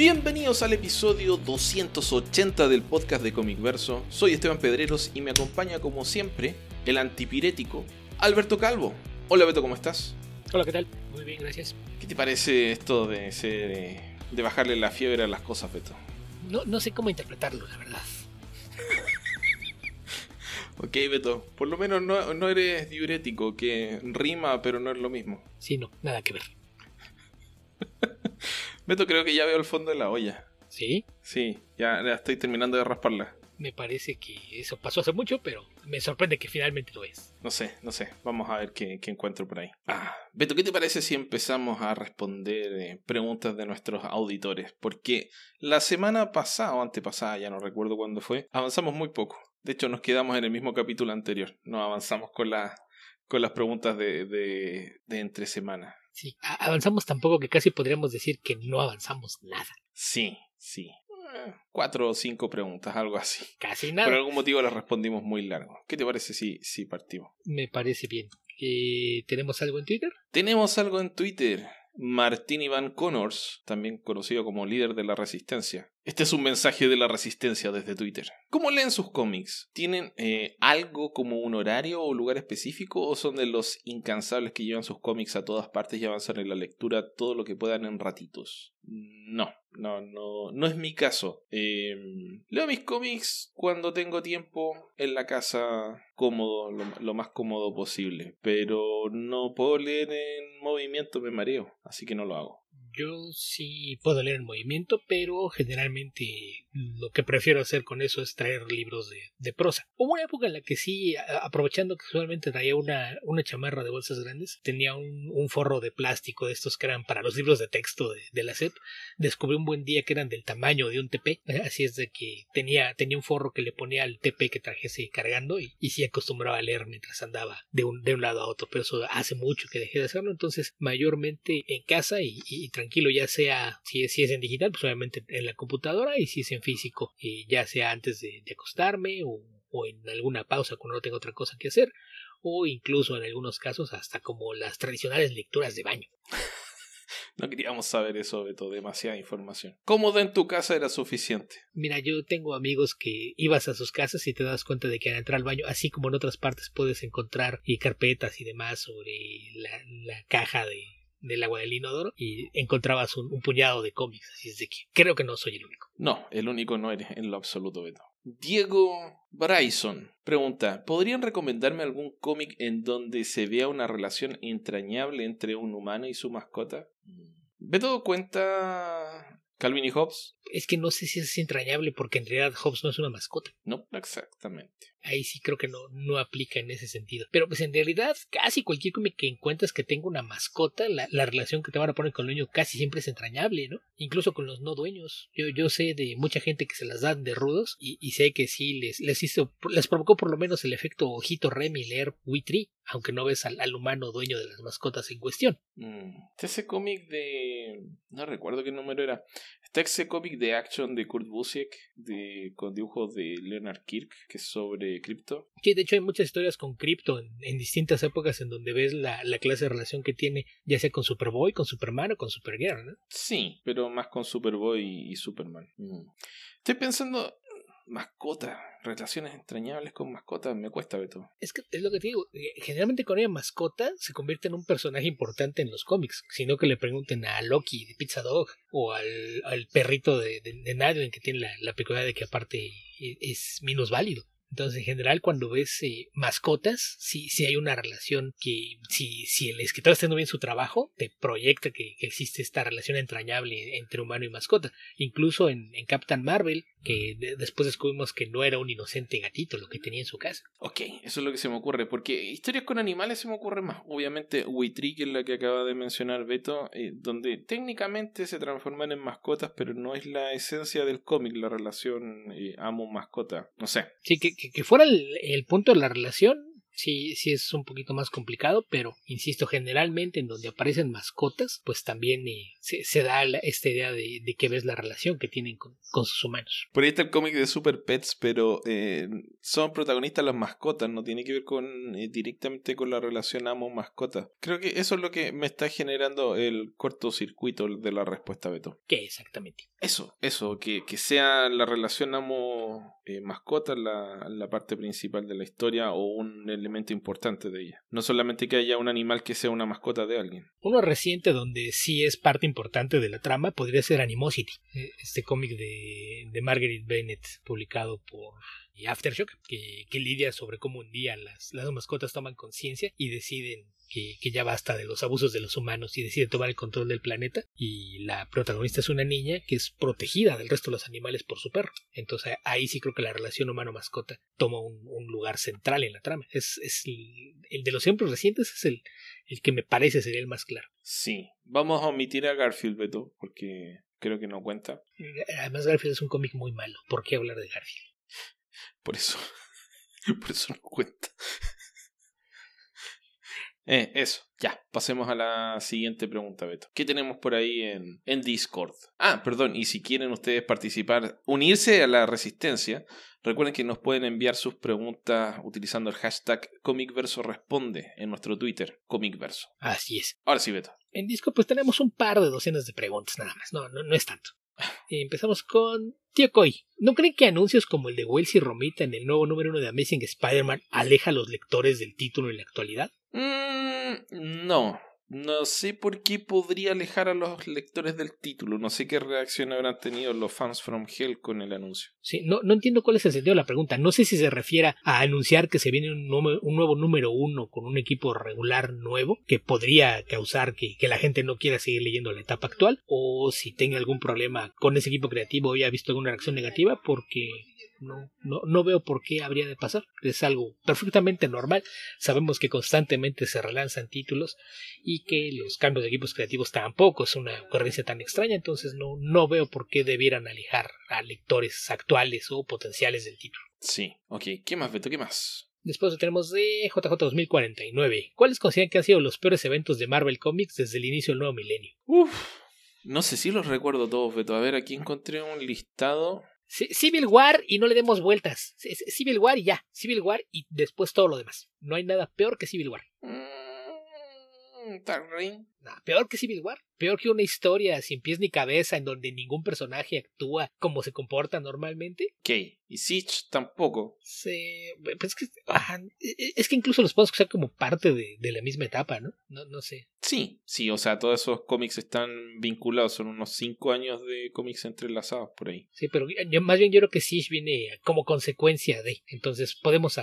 Bienvenidos al episodio 280 del podcast de Comic Verso. Soy Esteban Pedreros y me acompaña como siempre el antipirético Alberto Calvo. Hola Beto, ¿cómo estás? Hola, ¿qué tal? Muy bien, gracias. ¿Qué te parece esto de, ser, de bajarle la fiebre a las cosas, Beto? No, no sé cómo interpretarlo, la verdad. ok, Beto, por lo menos no, no eres diurético, que rima pero no es lo mismo. Sí, no, nada que ver. Beto, creo que ya veo el fondo de la olla. ¿Sí? Sí, ya, estoy terminando de rasparla. Me parece que eso pasó hace mucho, pero me sorprende que finalmente lo es. No sé, no sé. Vamos a ver qué, encuentro por ahí. Ah, Beto, ¿qué te parece si empezamos a responder eh, preguntas de nuestros auditores? Porque la semana pasada o antepasada, ya no recuerdo cuándo fue, avanzamos muy poco. De hecho, nos quedamos en el mismo capítulo anterior. No avanzamos con, la, con las preguntas de, de, de entre semana. Sí, avanzamos tampoco que casi podríamos decir que no avanzamos nada. Sí, sí. Eh, cuatro o cinco preguntas, algo así. Casi nada. Por algún motivo las respondimos muy largo. ¿Qué te parece si, si partimos? Me parece bien. Eh, ¿Tenemos algo en Twitter? Tenemos algo en Twitter. Martín Iván Connors, también conocido como líder de la resistencia. Este es un mensaje de la resistencia desde Twitter. ¿Cómo leen sus cómics? ¿Tienen eh, algo como un horario o lugar específico o son de los incansables que llevan sus cómics a todas partes y avanzan en la lectura todo lo que puedan en ratitos? No, no, no, no es mi caso. Em, leo mis cómics cuando tengo tiempo en la casa cómodo, lo, más cómodo posible, pero no puedo leer en movimiento, me mareo, así que no lo hago. Yo sí puedo leer en movimiento, pero generalmente lo que prefiero hacer con eso es traer libros de, de prosa. Hubo una época en la que sí, aprovechando que usualmente traía una, una chamarra de bolsas grandes, tenía un, forro de plástico de estos que eran para los libros de texto de, de, la SEP. Descubrí un buen día que eran del tamaño de un TP, así es de que tenía, tenía un forro que le ponía al TP que trajese cargando y, y sí acostumbraba a leer mientras andaba de un, de un lado a otro, pero eso hace mucho que dejé de hacerlo, entonces mayormente en casa y, y tranquilo, ya sea si es, si es en digital, pues obviamente en la computadora y si es en físico, eh, ya sea antes de, acostarme o, o, en alguna pausa cuando no tengo otra cosa que hacer, o incluso en algunos casos hasta como las tradicionales lecturas de baño. No queríamos saber eso, Beto, demasiada información. ¿Cómodo en tu casa era suficiente? Mira, yo tengo amigos que ibas a sus casas y te das cuenta de que al entrar al baño, así como en otras partes puedes encontrar y carpetas y demás sobre la, la caja de, del agua del inodoro y encontrabas un, puñado de cómics. Así es de que creo que no soy el único. No, el único no eres en lo absoluto, Beto. Diego Bryson pregunta: ¿Podrían recomendarme algún cómic en donde se vea una relación entrañable entre un humano y su mascota? Beto cuenta Calvin y Hobbes. Es que no sé si es entrañable porque en realidad Hobbes no es una mascota. No, exactamente. Ahí sí creo que no, no aplica en ese sentido. Pero pues en realidad casi cualquier cómic que encuentres que tenga una mascota, la, la, relación que te van a poner con el dueño casi siempre es entrañable, ¿no? Incluso con los no dueños. Yo, yo sé de mucha gente que se las dan de rudos y, y sé que sí les, les hizo, les provocó por lo menos el efecto ojito Remy leer Witri, aunque no ves al, al, humano dueño de las mascotas en cuestión. Mm. Ese cómic de... no recuerdo qué número era. Está ese cómic de action de Kurt Busiek de, con dibujos de Leonard Kirk, que es sobre cripto. Sí, de hecho hay muchas historias con cripto en, en, distintas épocas en donde ves la, la, clase de relación que tiene, ya sea con Superboy, con Superman o con Supergirl, ¿no? Sí, pero más con Superboy y, y Superman. Mm. Estoy pensando, mascota, relaciones entrañables con mascotas, me cuesta, Beto. Es que es lo que te digo, eh, generalmente con una mascota se convierte en un personaje importante en los cómics, sino que le pregunten a Loki de Pizza Dog o al, al perrito de, de, de Nadine que tiene la, la peculiaridad de que aparte e, es menos válido. Entonces, en general, cuando ves eh, mascotas, sí, sí hay una relación que, si, si el escritor está haciendo bien su trabajo, te proyecta que, que existe esta relación entrañable entre humano y mascota. Incluso en, en Captain Marvel, que de, después descubrimos que no era un inocente gatito lo que tenía en su casa. Ok, eso es lo que se me ocurre, porque historias con animales se me ocurre más. Obviamente, Witri, que es la que acaba de mencionar Beto, eh, donde técnicamente se transforman en mascotas, pero no es la esencia del cómic, la relación eh, amo-mascota. No sé. Sí, que, que, fuera el, punto de la relación, Sí, sí es un poquito más complicado, pero insisto, generalmente en donde aparecen mascotas, pues también eh, se, da esta idea de, que ves la relación que tienen con, sus humanos. Por ahí está el cómic de Super Pets, pero eh, son protagonistas las mascotas, no tiene que ver con eh, directamente con la relación amo-mascota. Creo que eso es lo que me está generando el cortocircuito de la respuesta, Beto. ¿Qué exactamente? Eso, eso, que, que sea la relación amo-mascota la, la parte principal de la historia o un elemento importante de ella. No solamente que haya un animal que sea una mascota de alguien. Uno reciente donde sí es parte importante de la trama podría ser Animosity, eh, este cómic de, de Margaret Bennett publicado por Aftershock, que, que, lidia sobre cómo un día las, las mascotas toman conciencia y deciden que, que, ya basta de los abusos de los humanos y deciden tomar el control del planeta. Y la protagonista es una niña que es protegida del resto de los animales por su perro. Entonces ahí sí creo que la relación humano-mascota toma un, un, lugar central en la trama. Es, es el, el, de los ejemplos recientes es el, el que me parece sería el más claro. Sí, vamos a omitir a Garfield, Beto, porque creo que no cuenta. Además Garfield es un cómic muy malo. ¿Por qué hablar de Garfield? Por eso. Por eso no cuenta. Eh, eso, ya, pasemos a la siguiente pregunta, Beto. ¿Qué tenemos por ahí en, en Discord? Ah, perdón, y si quieren ustedes participar, unirse a la resistencia, recuerden que nos pueden enviar sus preguntas utilizando el hashtag ComicVerso Responde en nuestro Twitter, ComicVerso. Así es. Ahora sí, Beto. En Discord pues tenemos un par de docenas de preguntas nada más, no, no, no es tanto. Empezamos con Tío Coy. ¿No creen que anuncios como el de Wells y Romita en el nuevo número uno de Amazing Spider-Man aleja a los lectores del título en la actualidad? Mm, no. No sé por qué podría alejar a los lectores del título. No sé qué reacción habrán tenido los fans from Hell con el anuncio. Sí, no, no entiendo cuál es el sentido de la pregunta. No sé si se refiere a anunciar que se viene un, nuevo número uno con un equipo regular nuevo que podría causar que, que, la gente no quiera seguir leyendo la etapa actual o si tenga algún problema con ese equipo creativo y ha visto alguna reacción negativa porque no, no, no veo por qué habría de pasar. Es algo perfectamente normal. Sabemos que constantemente se relanzan títulos y que los cambios de equipos creativos tampoco es una ocurrencia tan extraña. Entonces no, no veo por qué debieran alejar a lectores actuales o potenciales del título. Sí, ok. ¿Qué más, Beto? ¿Qué más? Después tenemos de JJ 2049. ¿Cuáles consideran que han sido los peores eventos de Marvel Comics desde el inicio del nuevo milenio? Uf, no sé si los recuerdo todos, Beto. A ver, aquí encontré un listado. Civil War y no le demos vueltas. Civil War y ya. Civil War y después todo lo demás. No hay nada peor que Civil War. Mm, peor que Civil War. Peor que una historia sin pies ni cabeza en donde ningún personaje actúa como se comporta normalmente. ¿Qué? Y Siege tampoco. Sí, pues es que, e, e, es que incluso los podemos usar como parte de, de, la misma etapa, ¿no? ¿no? No sé. Sí, sí, o sea, todos esos cómics están vinculados, son unos cinco años de cómics entrelazados por ahí. Sí, pero yo, más bien yo creo que Siege viene como consecuencia de. Entonces podemos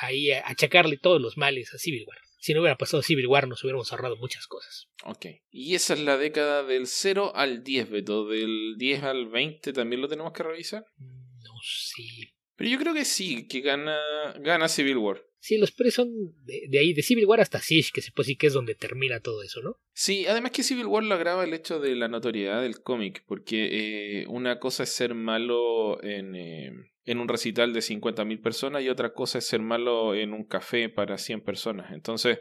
ahí achacarle todos los males a Civil War si no hubiera pasado Civil War nos hubiéramos ahorrado muchas cosas. Ok. Y esa es la década del 0 al 10, Beto. Del 10 al 20 también lo tenemos que revisar. No sé. Pero yo creo que sí, que gana, gana Civil War. Sí, los pre son de, ahí, de Civil War hasta Siege, que se puede decir que es donde termina todo eso, ¿no? Sí, además que Civil War lo agrava el hecho de la notoriedad del cómic, porque eh, una cosa es ser malo en, eh, en un recital de 50.000 personas y otra cosa es ser malo en un café para 100 personas. Entonces,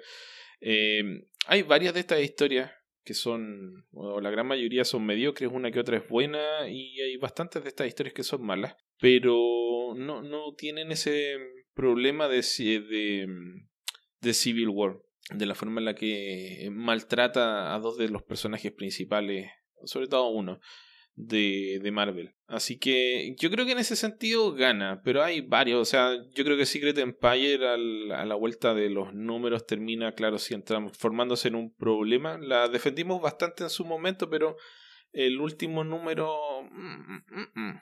eh, hay varias de estas historias que son, o la gran mayoría son mediocres, una que otra es buena y hay bastantes de estas historias que son malas, pero no, no tienen ese problema de, de, de Civil War, de la forma en la que maltrata a dos de los personajes principales, sobre todo uno de, de Marvel. Así que yo creo que en ese sentido gana, pero hay varios. O sea, yo creo que Secret Empire al, a la vuelta de los números termina, claro, si transformándose en un problema. La defendimos bastante en su momento, pero el último número... Mm, mm, mm,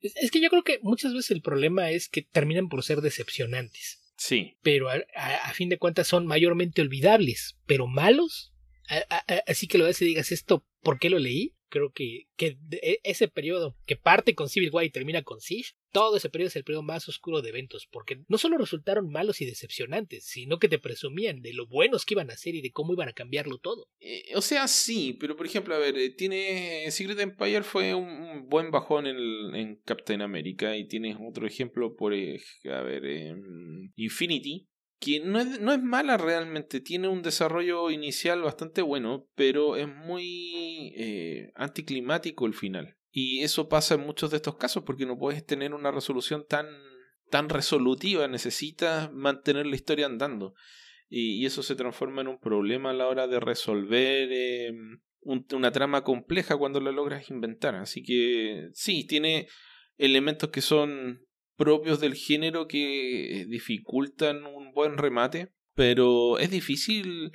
es, que yo creo que muchas veces el problema es que terminan por ser decepcionantes. Sí. Pero a, a, fin de cuentas son mayormente olvidables, pero malos. así que lo ves y digas esto, ¿por qué lo leí? Creo que, que e, ese periodo que parte con Civil War y termina con Siege, todo ese periodo es el periodo más oscuro de eventos, porque no solo resultaron malos y decepcionantes, sino que te presumían de lo buenos que iban a ser y de cómo iban a cambiarlo todo. Eh, o sea, sí, pero por ejemplo, a ver, eh, tiene Secret Empire fue un, buen bajón en, en, Captain America y tienes otro ejemplo por, a ver, Infinity que no es, no es mala realmente, tiene un desarrollo inicial bastante bueno, pero es muy eh, anticlimático el final. Y eso pasa en muchos de estos casos porque no puedes tener una resolución tan, tan resolutiva, necesitas mantener la historia andando. Y, eso se transforma en un problema a la hora de resolver eh, una trama compleja cuando la logras inventar. Así que sí, tiene elementos que son propios del género que dificultan un buen remate, pero es difícil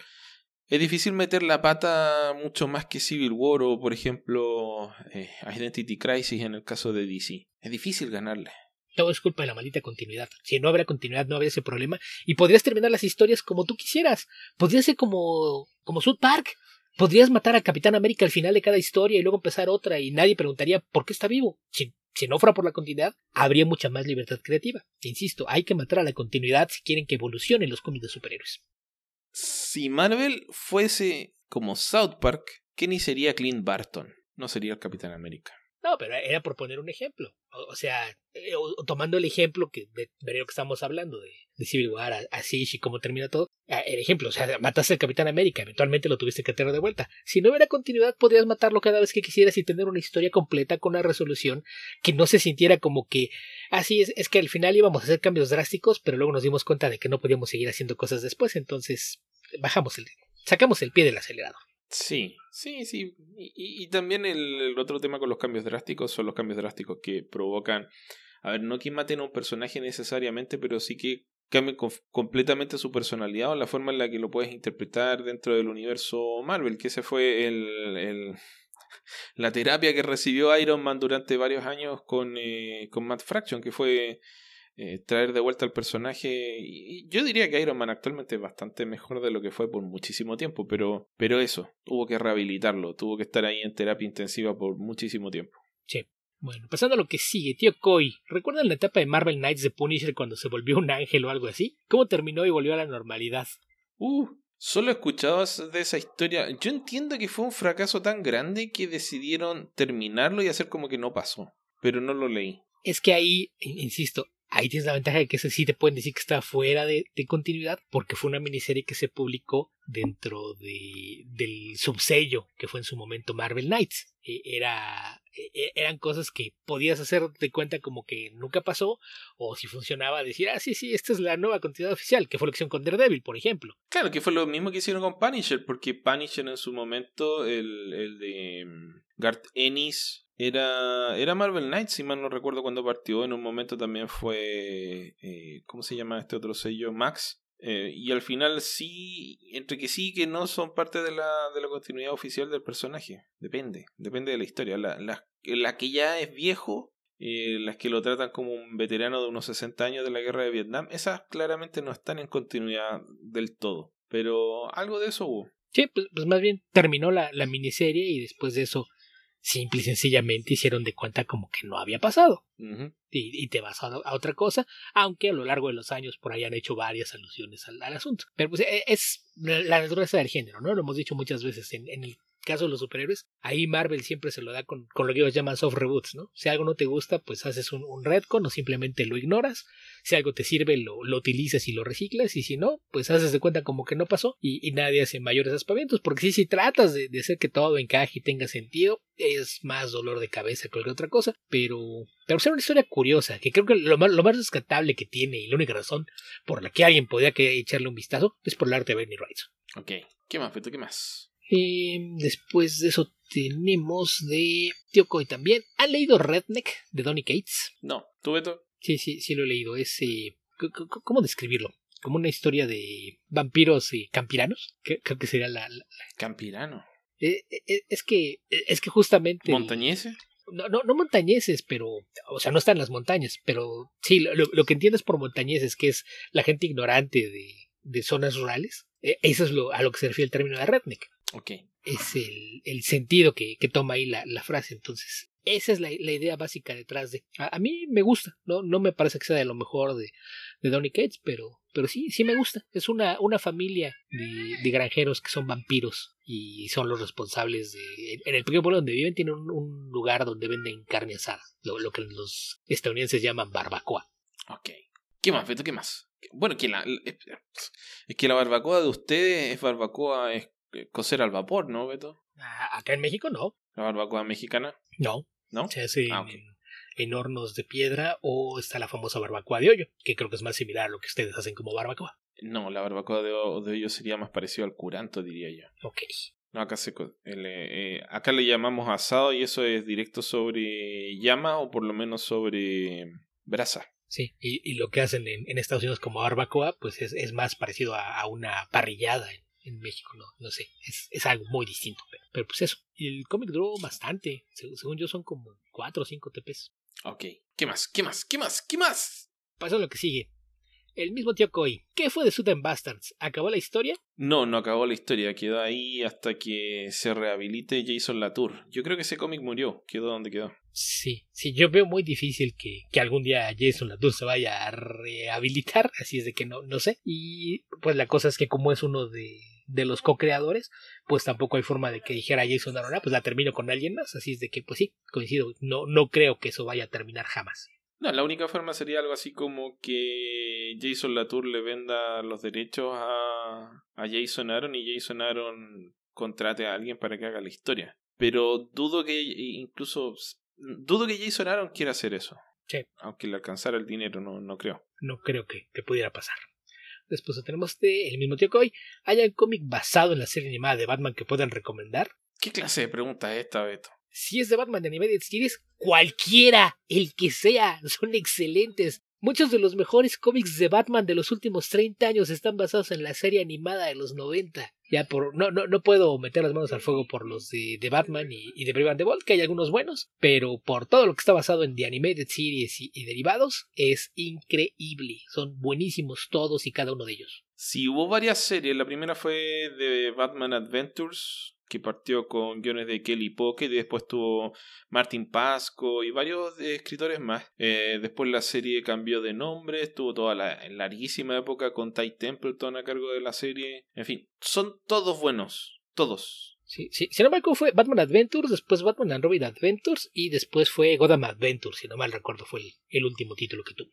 es difícil meter la pata mucho más que Civil War o por ejemplo eh, Identity Crisis en el caso de DC. Es difícil ganarle. Todo es culpa de la maldita continuidad. Si no habría continuidad, no habría ese problema. Y podrías terminar las historias como tú quisieras. Podría ser como, como South Park. Podrías matar a Capitán América al final de cada historia y luego empezar otra y nadie preguntaría por qué está vivo. Si no fuera por la continuidad, habría mucha más libertad creativa. Insisto, hay que matar a la continuidad si quieren que evolucionen los cómics de superhéroes. Si Marvel fuese como South Park, ¿qué sería Clint Barton? No sería el Capitán América. No, pero era por poner un ejemplo. O, sea, eh, tomando el ejemplo que de, de, lo que estamos hablando, de, de Civil War, así y cómo termina todo. El ejemplo, o sea, mataste al Capitán América, eventualmente lo tuviste que tener de vuelta. Si no hubiera continuidad, podrías matarlo cada vez que quisieras y tener una historia completa con una resolución que no se sintiera como que, así es, es que al final íbamos a hacer cambios drásticos, pero luego nos dimos cuenta de que no podíamos seguir haciendo cosas después, entonces bajamos el, sacamos el pie del acelerador. Sí, sí, sí. Y, también el, otro tema con los cambios drásticos son los cambios drásticos que provocan, a ver, no que maten a un personaje necesariamente, pero sí que cambien completamente su personalidad o la forma en la que lo puedes interpretar dentro del universo Marvel, que ese fue el, el la terapia que recibió Iron Man durante varios años con, eh, con Matt Fraction, que fue eh, traer de vuelta al personaje. Y yo diría que Iron Man actualmente es bastante mejor de lo que fue por muchísimo tiempo, pero, pero eso, tuvo que rehabilitarlo, tuvo que estar ahí en terapia intensiva por muchísimo tiempo. Sí. Bueno, pasando a lo que sigue, tío Koi, ¿recuerdan la etapa de Marvel Knights de Punisher cuando se volvió un ángel o algo así? ¿Cómo terminó y volvió a la normalidad? Uh, solo he escuchado de esa historia. Yo entiendo que fue un fracaso tan grande que decidieron terminarlo y hacer como que no pasó, pero no lo leí. Es que ahí, insisto, Ahí tienes la ventaja de que ese sí te pueden decir que está fuera de, continuidad porque fue una miniserie que se publicó dentro de, del subsello que fue en su momento Marvel Knights. E, era, e, e, eran cosas que podías hacer de cuenta como que nunca pasó o si funcionaba decir, ah, sí, sí, esta es la nueva continuidad oficial, que fue la acción con Daredevil, por ejemplo. Claro, que fue lo mismo que hicieron con Punisher, porque Punisher en su momento, el, el de mm, Garth Ennis era, era Marvel Knights, si mal no recuerdo cuando partió. En un momento también fue. Eh, ¿Cómo se llama este otro sello? Max. Eh, y al final sí, entre que sí que no son parte de la, de la continuidad oficial del personaje. Depende, depende de la historia. La, la, la que ya es viejo, eh, las que lo tratan como un veterano de unos 60 años de la guerra de Vietnam, esas claramente no están en continuidad del todo. Pero algo de eso hubo. Sí, pues, pues más bien terminó la, la miniserie y después de eso simple y sencillamente hicieron de cuenta como que no había pasado. y, te vas a, otra cosa, aunque a lo largo de los años por ahí han hecho varias alusiones al, asunto. Pero pues e, es la naturaleza del género, ¿no? Lo hemos dicho muchas veces en, en el caso de los superhéroes, ahí Marvel siempre se lo da con, con lo que ellos llaman soft reboots, ¿no? Si algo no te gusta, pues haces un, un retcon o simplemente lo ignoras. Si algo te sirve, lo, lo, utilizas y lo reciclas. Y si no, pues haces de cuenta como que no pasó y, nadie hace mayores aspavientos. Porque si, si tratas de, de, hacer que todo encaje y tenga sentido, es más dolor de cabeza que cualquier otra cosa. Pero, pero es una historia curiosa, que creo que lo más, lo más rescatable que tiene y la única razón por la que alguien podría que echarle un vistazo es por el arte de Bernie Wrightson. Ok, ¿qué más? ¿Qué más? Em, después de eso tenemos de Tío Koi también. ¿Han leído Redneck de Donny Cates? No, ¿tú Beto? Sí, sí, sí lo he leído. Es, eh, ¿Cómo describirlo? Como una historia de vampiros y campiranos. Creo que sería la... Campirano. Eh, eh, es que es que justamente... ¿Montañeses? No, no, no montañeses, pero, o sea, no están en las montañas, pero sí, lo, lo que entiendes por montañeses, que es la gente ignorante de, de zonas rurales, eso es lo, a lo que se refiere el término de redneck. Es el, el sentido que, que, toma ahí la, la, frase. Entonces, esa es la, la idea básica detrás de. A, a, mí me gusta, ¿no? No me parece que sea de lo mejor de, de Donny Cates, pero, pero sí, sí me gusta. Es una, una familia de, de, granjeros que son vampiros y son los responsables de. En el pequeño pueblo donde viven, tienen un, un lugar donde venden carne asada, lo, lo, que los estadounidenses llaman barbacoa. Ok. ¿Qué más, Beto? ¿Qué más? Bueno, que la, es que la barbacoa de ustedes es barbacoa, es cocer al vapor, ¿no, Beto? Ah, acá en México no. ¿La barbacoa mexicana? No. ¿No? Se hace Ah, en, en hornos de piedra o está la famosa barbacoa de hoyo, que creo que es más similar a lo que ustedes hacen como barbacoa. No, la barbacoa de, de hoyo sería más parecido al curanto, diría yo. Ok. No, acá, se, el, eh, acá le llamamos asado y eso es directo sobre llama o por lo menos sobre brasa. Sí, y, y lo que hacen en, en Estados Unidos como barbacoa, pues es, es más parecido a, a una parrillada en, en México, no, no sé, es, es algo muy distinto. Pero, pero pues eso, y el cómic duró bastante, según, según yo son como 4 o 5 TPs. Ok. ¿Qué más? ¿Qué más? ¿Qué más? ¿Qué más? Pasa lo que sigue. El mismo tío Koi, ¿qué fue de Sudden Bastards? ¿Acabó la historia? No, no acabó la historia. Quedó ahí hasta que se rehabilite Jason Latour. Yo creo que ese cómic murió. Quedó donde quedó. Sí, sí, yo veo muy difícil que, que algún día Jason Latour se vaya a rehabilitar, así es de que no, no sé. Y pues la cosa es que como es uno de, de los co-creadores, pues tampoco hay forma de que dijera Jason Aaron, ah, pues la termino con alguien más, así es de que pues sí, coincido, no, no creo que eso vaya a terminar jamás. No, la única forma sería algo así como que Jason Latour le venda los derechos a, a Jason Aaron y Jason Aaron contrate a alguien para que haga la historia. Pero dudo que incluso dudo que Jason Aaron quiera hacer eso. Sí. Aunque le alcanzara el dinero, no, no creo. No creo que, que pudiera pasar. Después tenemos de el mismo tío Koi. ¿Hay un cómic basado en la serie animada de Batman que puedan recomendar? ¿Qué clase de pregunta es esta, Beto? Si es de Batman de Animated Series, cualquiera, el que sea, son excelentes. Muchos de los mejores cómics de Batman de los últimos 30 años están basados en la serie animada de los 90. Ya por no, no, no puedo meter las manos al fuego por los de, de Batman y, de Brave and the que hay algunos buenos, pero por todo lo que está basado en The Animated Series y, y derivados, es increíble. Son buenísimos todos y cada uno de ellos. Sí, hubo varias series. La primera fue de Batman Adventures, que partió con guiones de Kelly Pocket y después tuvo Martin Pasco y varios escritores más. Eh, después la serie cambió de nombre, estuvo toda la larguísima época con Ty Templeton a cargo de la serie. En fin, son todos buenos, todos. Sí, sí, si no equivoco fue Batman Adventures, después Batman and Robin Adventures y después fue Gotham Adventures, si no mal recuerdo fue el, el último título que tuvo.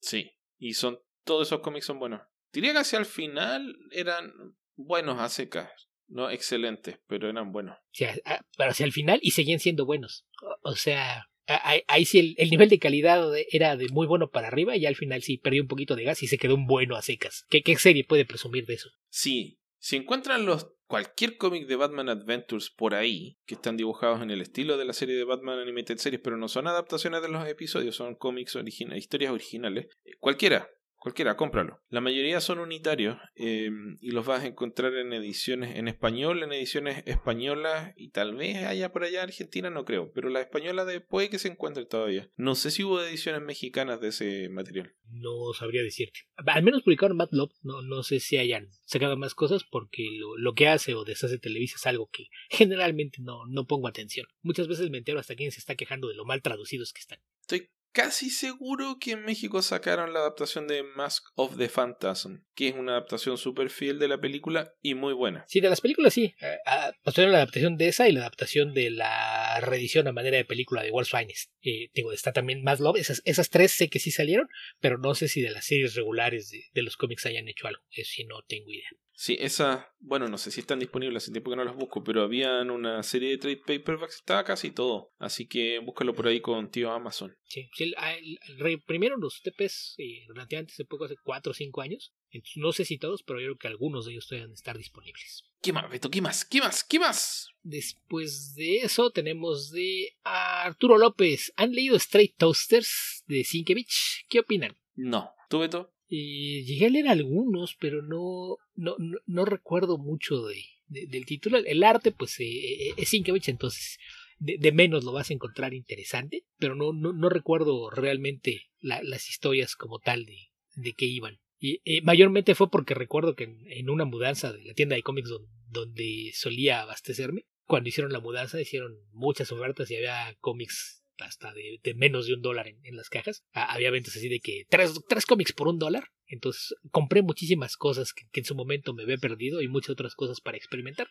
Sí, y son todos esos cómics son buenos. Diría que hacia el final eran buenos a secas. No excelentes, pero eran buenos. O sea, a- pero hacia el final y seguían siendo buenos. O, sea, ahí sí el, el nivel de calidad era de muy bueno para arriba y al final sí perdió un poquito de gas y se quedó un bueno a secas. ¿Qué, qué serie puede presumir de eso? Sí, si encuentran los cualquier cómic de Batman Adventures por ahí, que están dibujados en el estilo de la serie de Batman Animated Series, pero no son adaptaciones de los episodios, son cómics originales, historias originales, eh, cualquiera, cualquiera, cómpralo. La mayoría son unitarios eh, y los vas a encontrar en ediciones en español, en ediciones españolas y tal vez haya por allá Argentina, no creo, pero la española de, puede que se encuentre todavía. No sé si hubo ediciones mexicanas de ese material. No sabría decirte. Al menos publicaron Mad Love, no, no sé si hayan sacado más cosas porque lo, lo que hace o deshace Televisa es algo que generalmente no, no pongo atención. Muchas veces me entero hasta quien se está quejando de lo mal traducidos que están. Estoy casi seguro que en México sacaron la adaptación de Mask of the Phantasm, que es una adaptación súper fiel de la película y muy buena. Sí, de las películas sí. Eh, ah, posterior la adaptación de esa y la adaptación de la reedición a manera de película de World's Finest. Eh, digo, está también Mad Love. Esas, esas tres sé que sí salieron, pero no sé si de las series regulares de, de los cómics hayan hecho algo. Eso sí no tengo idea. Sí, esa, bueno, no sé si están disponibles, hace tiempo que no las busco, pero habían una serie de trade paperbacks, estaba casi todo, así que búscalo por ahí con tío Amazon. Sí, sí, ah, reprimieron los TPs eh, relativamente hace poco, hace 4 o 5 años. Entonces, no sé si todos, pero yo creo que algunos de ellos deben estar disponibles. ¿Qué más, Beto? ¿Qué más? ¿Qué más? ¿Qué más? Después de eso tenemos de Arturo López. ¿Han leído Straight Toasters de Sienkiewicz? ¿Qué opinan? No. ¿Tú, Beto? Eh, llegué a leer algunos, pero no, no, no, no recuerdo mucho de, de- del título. El arte, pues, eh, eh, es Sienkiewicz, entonces de, menos lo vas a encontrar interesante, pero no, no, no recuerdo realmente la- las historias como tal de, de qué iban. Y eh, mayormente fue porque recuerdo que en, en una mudanza de la tienda de cómics don- donde solía abastecerme, cuando hicieron la mudanza hicieron muchas ofertas y había cómics hasta de, de menos de un dólar en, en las cajas. Ah, había ventas así de que tres, tres cómics por un dólar. Entonces compré muchísimas cosas que, que en su momento me había perdido y muchas otras cosas para experimentar.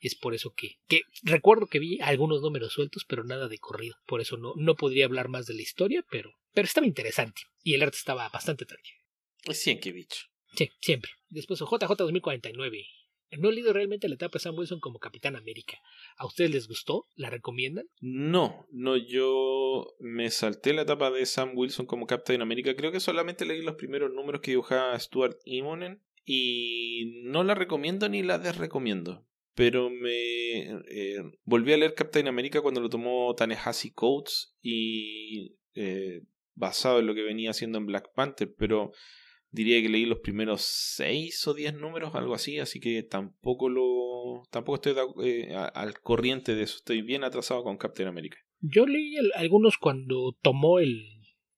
Es por eso que, que recuerdo que vi algunos números sueltos, pero nada de corrido. Por eso no, no podría hablar más de la historia, pero, pero estaba interesante. Y el arte estaba bastante tranquilo. Es Sienkiewicz. Sí, siempre. Después JJ 2049. No he leído realmente la etapa de Sam Wilson como Capitán América. ¿A ustedes les gustó? ¿La recomiendan? No, no, yo me salté la etapa de Sam Wilson como Capitán América. Creo que solamente leí los primeros números que dibujaba Stuart Immonen y no la recomiendo ni la desrecomiendo. Pero me eh, volví a leer Captain America cuando lo tomó Tanehasi Coates y eh, basado en lo que venía haciendo en Black Panther, pero diría que leí los primeros seis o diez números, algo así, así que tampoco lo tampoco estoy eh, al corriente de eso, estoy bien atrasado con Captain America. Yo leí algunos cuando tomó el,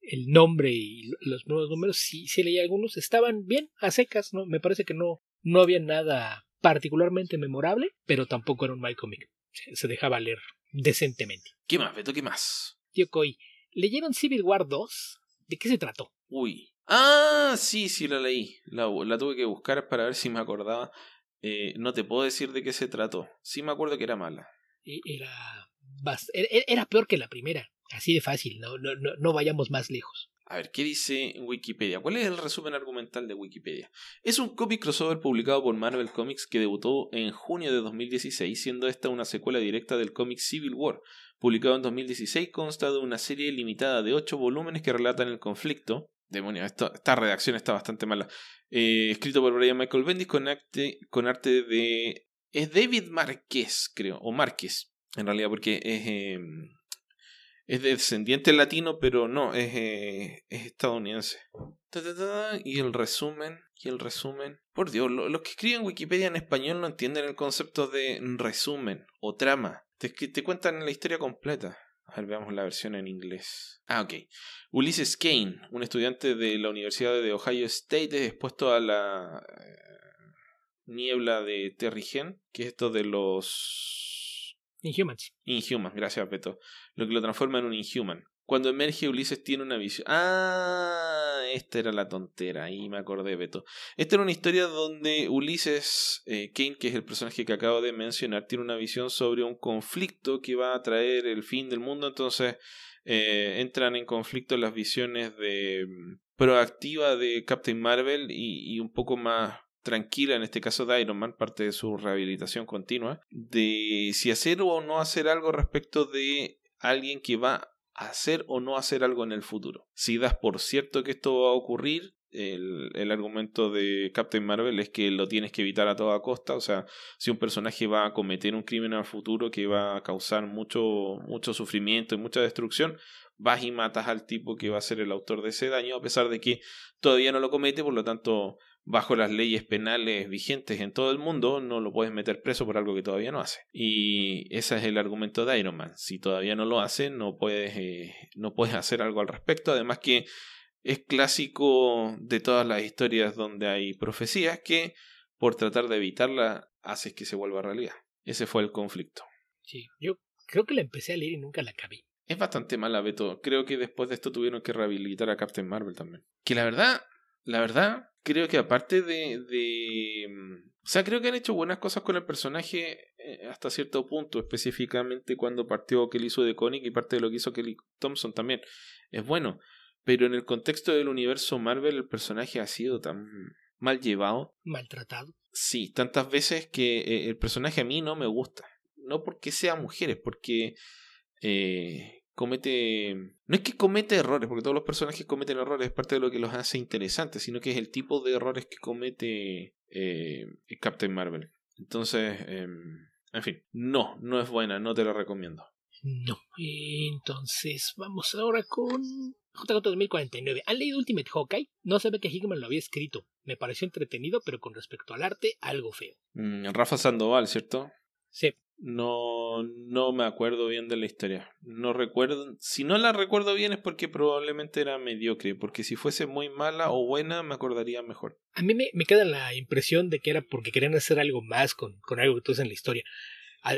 el nombre y los nuevos números, sí, sí leí algunos, estaban bien a secas, ¿no? Me parece que no, no había nada particularmente memorable, pero tampoco era un my comic. Se dejaba leer decentemente. ¿Qué más, Beto? ¿Qué más? Tío Coy, ¿leyeron Civil War 2? ¿De qué se trató? Uy. Ah, sí, sí, la leí. La, la tuve que buscar para ver si me acordaba. Eh, no te puedo decir de qué se trató. Sí me acuerdo que era mala. E, era, e, e, era peor que la primera. Así de fácil, no, no, no, no vayamos más lejos. A ver, ¿qué dice Wikipedia? ¿Cuál es el resumen argumental de Wikipedia? Es un cómic crossover publicado por Marvel Comics que debutó en junio de 2016, siendo esta una secuela directa del cómic Civil War. Publicado en 2016, consta de una serie limitada de 8 volúmenes que relatan el conflicto. Demonios, esta redacción está bastante mala. Eh, escrito por Brian Michael Bendis con, con arte de. Es David Márquez, creo, o Márquez, en realidad, porque es. Em, es descendiente latino, pero no, es, eh, es estadounidense. y el resumen, y el resumen. Por Dios, los que escriben Wikipedia en español no entienden el concepto de resumen o trama. Te, te cuentan la historia completa. A ver, veamos la versión en inglés. Ah, ok. Ulysses Kane, un estudiante de la Universidad de Ohio State, es expuesto a la eh, niebla de Terrigen, que es esto de los Inhumans. Inhumans, gracias, Beto. Lo que lo transforma en un Inhuman. Cuando emerge, Ulises tiene una visión. Ah, esta era la tontera. Ahí me acordé, Beto. Esta era una historia donde Ulises eh, Kane, que es el personaje que acabo de mencionar, tiene una visión sobre un conflicto que va a traer el fin del mundo. Entonces eh, entran en conflicto las visiones de mm, proactiva de Captain Marvel y un poco más tranquila, en este caso de Iron Man, parte de su rehabilitación continua, de si hacer o no hacer algo respecto de alguien que va hacer o no hacer algo en el futuro. Si das por cierto que esto va a ocurrir, el, el, argumento de Captain Marvel es que lo tienes que evitar a toda costa. O sea, si un personaje va a cometer un crimen al futuro que va a causar mucho, mucho sufrimiento y mucha destrucción, vas y matas al tipo que va a ser el autor de ese daño, a pesar de que todavía no lo comete, por lo tanto bajo las leyes penales vigentes en todo el mundo, no lo puedes meter preso por algo que todavía no hace. Y ese es el argumento de Iron Man. Si todavía no lo hace, no puedes, eh, no puedes hacer algo al respecto. Además que es clásico de todas las historias donde hay profecías que por tratar de evitarla haces que se vuelva realidad. Ese fue el conflicto. Sí, yo creo que la empecé a leer y nunca la acabé. Es bastante mala, Beto. Creo que después de esto tuvieron que rehabilitar a Captain Marvel también. Que la verdad, la verdad, creo que aparte de, de... Mm, o sea, creo que han hecho buenas cosas con el personaje eh, hasta cierto punto, específicamente cuando partió que hizo de Koenig y parte de lo que hizo Kelly Thompson también. Es bueno, pero en el contexto del universo Marvel el personaje ha sido tan mal llevado. Maltratado. Sí, tantas veces que eh, el personaje a mí no me gusta. No porque sea mujer, es porque eh, comete... No es que comete errores, porque todos los personajes cometen errores, es parte de lo que los hace interesantes, sino que es el tipo de errores que comete eh, Captain Marvel. Entonces, em, en fin, no, no es buena, no te la recomiendo. No, entonces vamos ahora con JJ 2049. ¿Han leído Ultimate Hawkeye? No sabe que Hickman lo había escrito. Me pareció entretenido, pero con respecto al arte, algo feo. Mm, Rafa Sandoval, ¿cierto? Sí. No, no me acuerdo bien de la historia. No recuerdo. Si no la recuerdo bien es porque probablemente era mediocre. Porque si fuese muy mala o buena, me acordaría mejor. A mí me, queda la impresión de que era porque querían hacer algo más con, con algo que tú en la historia.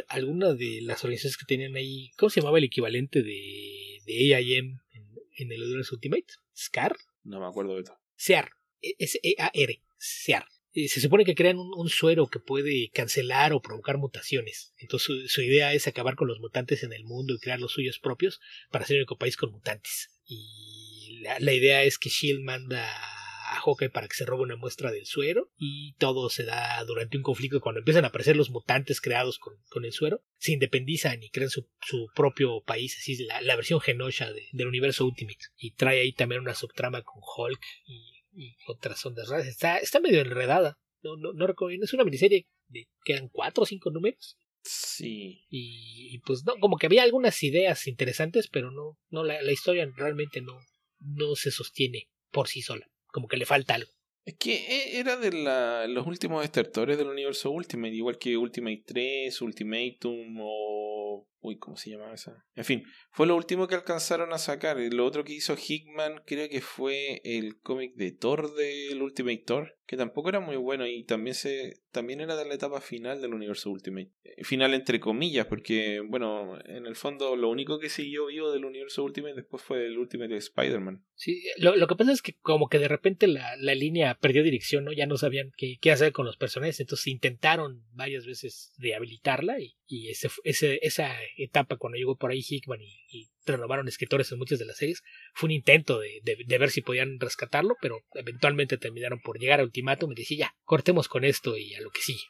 alguna de las organizaciones que tenían ahí, ¿cómo se llamaba el equivalente de, de AIM en, en el Endurance Ultimate? ¿SCAR? No me acuerdo de eso. SEAR. S-E-A-R. SEAR se supone que crean un, suero que puede cancelar o provocar mutaciones. Entonces su, idea es acabar con los mutantes en el mundo y crear los suyos propios para ser el único país con mutantes. Y la, idea es que Shield manda a Hawkeye para que se robe una muestra del suero y todo se da durante un conflicto cuando empiezan a aparecer los mutantes creados con, con el suero, se independizan y crean su, su propio país, así la, la versión genosha de, del universo Ultimate y trae ahí también una subtrama con Hulk y, y otras ondas raras, está, está medio enredada, no, no, no recomiendo, es una miniserie de, quedan cuatro o cinco números. Sí. y, y, pues no, como que había algunas ideas interesantes, pero no, no la, la historia realmente no, no se sostiene por sí sola, como que le falta algo. Es que e- era de la, los últimos estertores del universo Ultimate, igual que Ultimate 3, Ultimatum o... Uy, ¿cómo se llamaba esa? En fin, fue lo último que alcanzaron a sacar. Lo otro que hizo Hickman creo que fue el cómic de Thor del Ultimate Thor, que tampoco era muy bueno y también se también era de la etapa final del universo Ultimate. Eh, Final entre comillas, porque bueno, en el fondo lo único que siguió vivo del universo Ultimate después fue el Ultimate de Spider-Man. Sí, lo, lo que pasa es que como que de repente la, la línea perdió dirección, ¿no? Ya no sabían qué, qué hacer con los personajes, entonces intentaron varias veces rehabilitarla y, y ese, ese, esa etapa cuando llegó por ahí Hickman y, renovaron escritores en muchas de las series, fue un intento de, ver si podían rescatarlo, pero eventualmente terminaron por llegar a Ultimátum y decir ya, cortemos con esto y a lo que sigue.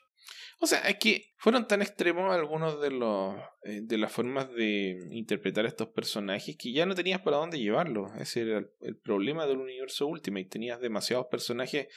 O sea, es que fueron tan extremos algunos de los eh, de las formas de interpretar estos personajes que ya no tenías para dónde llevarlos. Ese era el, el problema del universo Ultimate. Tenías demasiados personajes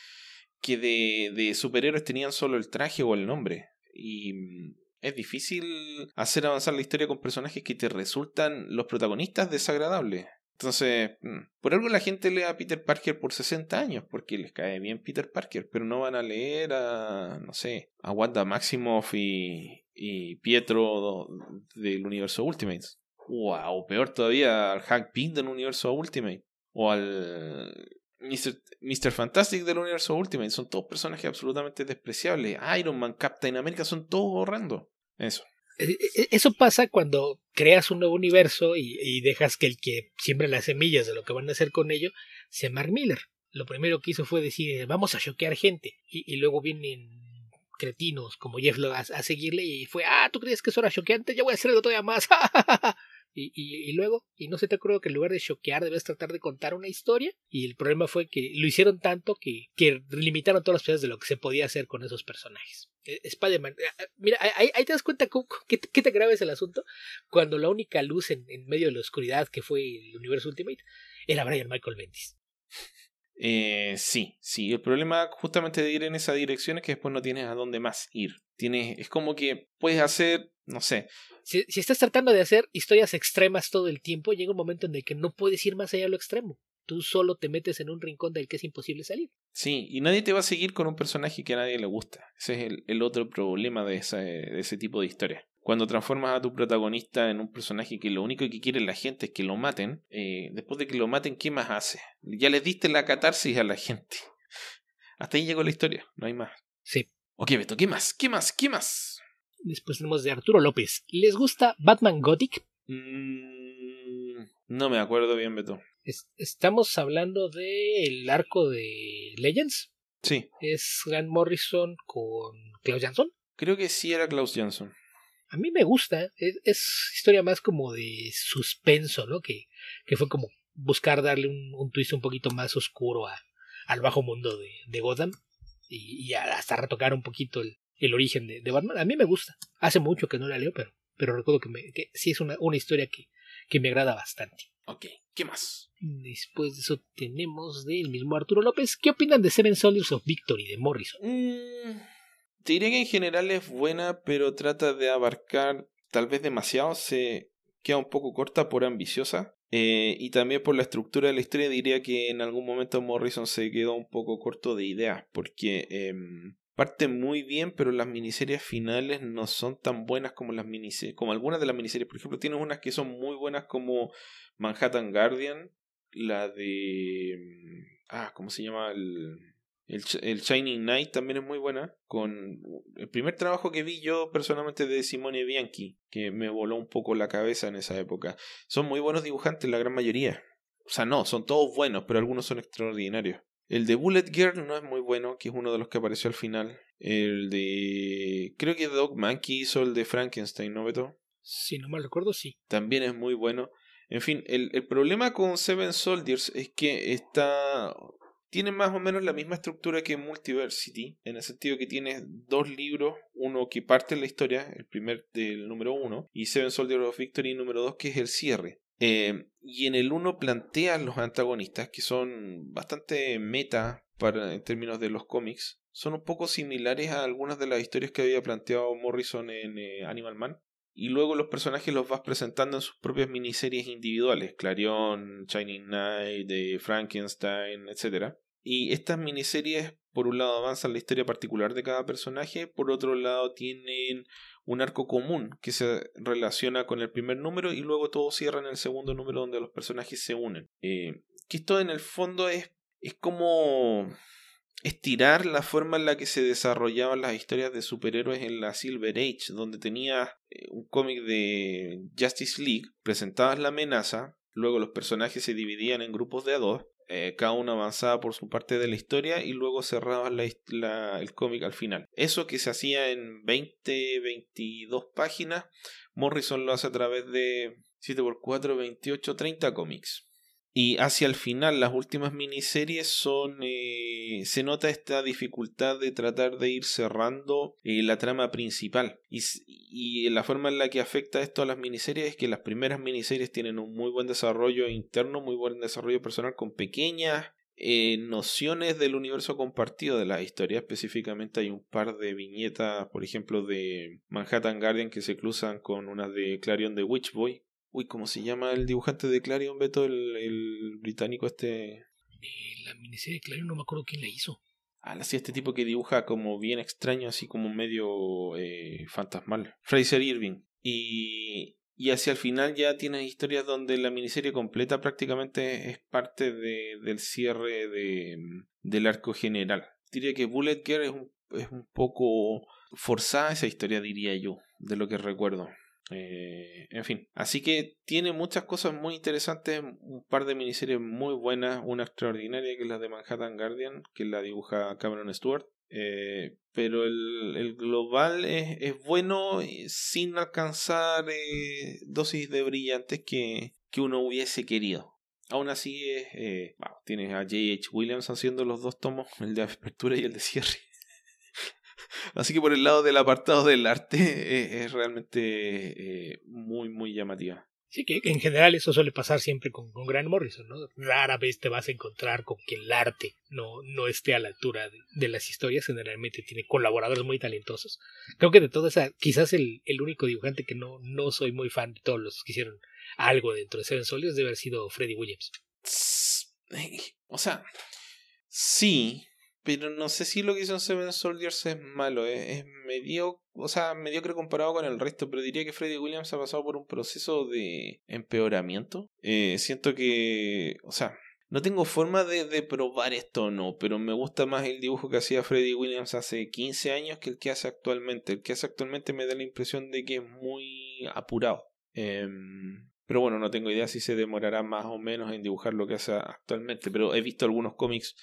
que de, de superhéroes tenían solo el traje o el nombre. Y mm, es difícil hacer avanzar la historia con personajes que te resultan los protagonistas desagradables. Entonces, mm, por algo la gente lee a Peter Parker por 60 años, porque les cae bien Peter Parker, pero no van a leer a, no sé, a Wanda Maximoff y, y Pietro del universo Ultimate. Wow, peor todavía al Hank Pym del universo Ultimate. O al Mr. Mr. Fantastic del universo Ultimate. Son todos personajes absolutamente despreciables. Iron Man, Captain America, son todos horrendos. Eso. E- e- Eso pasa cuando creas un nuevo universo y, dejas que el que siembra las semillas de lo que van a hacer con ello sea Mark Miller. Lo primero que hizo fue decir, vamos a choquear gente. Y, y luego vienen cretinos como Jeff Lowe a, a seguirle y fue, ah, ¿tú crees que eso era choqueante? Yo voy a hacerlo todavía más. y, luego, y no se te ocurrió que en lugar de choquear debes tratar de contar una historia. Y el problema fue que lo hicieron tanto que, que limitaron todas las piezas de lo que se podía hacer con esos personajes. Eh, Spider-Man, eh, mira, ahí, te das cuenta qué, qué te grave es el asunto cuando la única luz en, en medio de la oscuridad que fue el universo Ultimate era Brian Michael Bendis. Eh, sí, sí. El problema justamente de ir en esa dirección es que después no tienes a dónde más ir. Tienes, es como que puedes hacer, no sé, Si, si estás tratando de hacer historias extremas todo el tiempo, llega un momento en el que no puedes ir más allá de lo extremo. Tú solo te metes en un rincón del que es imposible salir. Sí, y nadie te va a seguir con un personaje que a nadie le gusta. Ese es el, el otro problema de, esa, de ese tipo de historia. Cuando transformas a tu protagonista en un personaje que lo único que quiere la gente es que lo maten, eh, después de que lo maten, ¿qué más hace? Ya les diste la catarsis a la gente. Hasta ahí llegó la historia, no hay más. Sí. Ok, Beto, ¿qué más? ¿Qué más? ¿Qué más? Después tenemos de Arturo López. ¿Les gusta Batman Gothic? Mm, no me acuerdo bien, Beto. Es- estamos hablando del arco de Legends. Sí, Es Grant Morrison con Klaus Jansson. creo que sí era Klaus Jansson. A mí me gusta. Es, es historia más como de suspenso, ¿no? Que, que fue como buscar darle un, un twist un poquito más oscuro a, al bajo mundo de, de Gotham. Y, hasta retocar un poquito el, el origen de, de Batman. A mí me gusta. Hace mucho que no la leo, pero, pero recuerdo que, me, que sí es una, una historia que, que me agrada bastante. Ok, ¿qué más? Después de eso tenemos del mismo Arturo López. ¿Qué opinan de Seven Soldiers of Victory de Morrison? Mm, te diré que en general es buena, pero trata de abarcar tal vez demasiado, se queda un poco corta por ambiciosa. Eh, y también por la estructura de la historia diría que en algún momento Morrison se quedó un poco corto de ideas, porque em, parte muy bien, pero las miniseries finales no son tan buenas como las miniseries, como algunas de las miniseries. Por ejemplo, tienes unas que son muy buenas como Manhattan Guardian, la de... em, Ah, ¿cómo se llama? El, el, el Shining Knight también es muy buena. Con el primer trabajo que vi yo personalmente de Simone Bianchi, que me voló un poco la cabeza en esa época. Son muy buenos dibujantes, la gran mayoría. O sea, no, son todos buenos, pero algunos son extraordinarios. El de Bullet Girl no es muy bueno, que es uno de los que apareció al final. El de. Creo que Doc Mankey hizo el de Frankenstein, ¿no, Beto? Si no mal recuerdo, sí. también es muy bueno. En fin, el, el problema con Seven Soldiers es que está tiene más o menos la misma estructura que Multiversity, en el sentido que tiene dos libros, uno que parte la historia, el primer del número uno, y Seven Soldiers of Victory número dos, que es el cierre. Eh, y en el uno plantea los antagonistas, que son bastante meta para, en términos de los cómics, son un poco similares a algunas de las historias que había planteado Morrison en eh, Animal Man. Y luego los personajes los vas presentando en sus propias miniseries individuales, Clarion, Shining Knight, de Frankenstein, etc. Y estas miniseries, por un lado, avanzan la historia particular de cada personaje, por otro lado, tienen un arco común que se relaciona con el primer número y luego todo cierra en el segundo número donde los personajes se unen. Eh, que esto en el fondo es, es como estirar la forma en la que se desarrollaban las historias de superhéroes en la Silver Age, donde tenía eh, un cómic de Justice League, presentabas la amenaza, luego los personajes se dividían en grupos de dos, eh, cada uno avanzaba por su parte de la historia y luego cerrabas el cómic al final. Eso que se hacía en 20, 22 páginas, Morrison lo hace a través de 7x4, 28, 30 cómics. Y hacia el final, las últimas miniseries son. Eh, se nota esta dificultad de tratar de ir cerrando eh, la trama principal. Y, la forma en la que afecta esto a las miniseries es que las primeras miniseries tienen un muy buen desarrollo interno, muy buen desarrollo personal, con pequeñas eh, nociones del universo compartido de la historia. Específicamente hay un par de viñetas, por ejemplo, de Manhattan Guardian que se cruzan con unas de Clarion de Witchboy Uy, ¿cómo se llama el dibujante de Clarion, Beto? El, el británico este... Eh, la miniserie de Clarion no me acuerdo quién la hizo. Ah, sí, este tipo que dibuja como bien extraño, así como medio eh, fantasmal. Fraser Irving. Y, y hacia el final ya tienes historias donde la miniserie completa prácticamente es parte de, del cierre de, del arco general. Diría que Bullet Girl es un, es un poco forzada esa historia, diría yo, de lo que recuerdo. Eh, en fin, así que tiene muchas cosas muy interesantes, un par de miniseries muy buenas, una extraordinaria que es la de Manhattan Guardian, que la dibuja Cameron Stewart. Eh, pero el, el global es, es, bueno sin alcanzar eh, dosis de brillantes que, que uno hubiese querido. Aún así, es, tienes a J.H. Williams haciendo los dos tomos, el de apertura y el de cierre. Así que por el lado del apartado del arte eh, es, realmente eh, muy, muy llamativa. Sí, que en general eso suele pasar siempre con, con Grant Morrison, ¿no? Rara vez te vas a encontrar con que el arte no, no esté a la altura de, las historias, generalmente tiene colaboradores muy talentosos. Creo que de todo esa, quizás el, el, único dibujante que no, no soy muy fan de todos los que hicieron algo dentro de Seven Soldiers debe haber sido Freddie Williams. O sea, sí, pero no sé si lo que hizo en Seven Soldiers es malo, es, medio, o sea, mediocre comparado con el resto, pero diría que Freddy Williams ha pasado por un proceso de empeoramiento. Eh, siento que, o sea, no tengo forma de, de probar esto o no, pero me gusta más el dibujo que hacía Freddy Williams hace 15 años que el que hace actualmente. El que hace actualmente me da la impresión de que es muy apurado. Em, pero bueno, no tengo idea si se demorará más o menos en dibujar lo que hace actualmente, pero he visto algunos cómics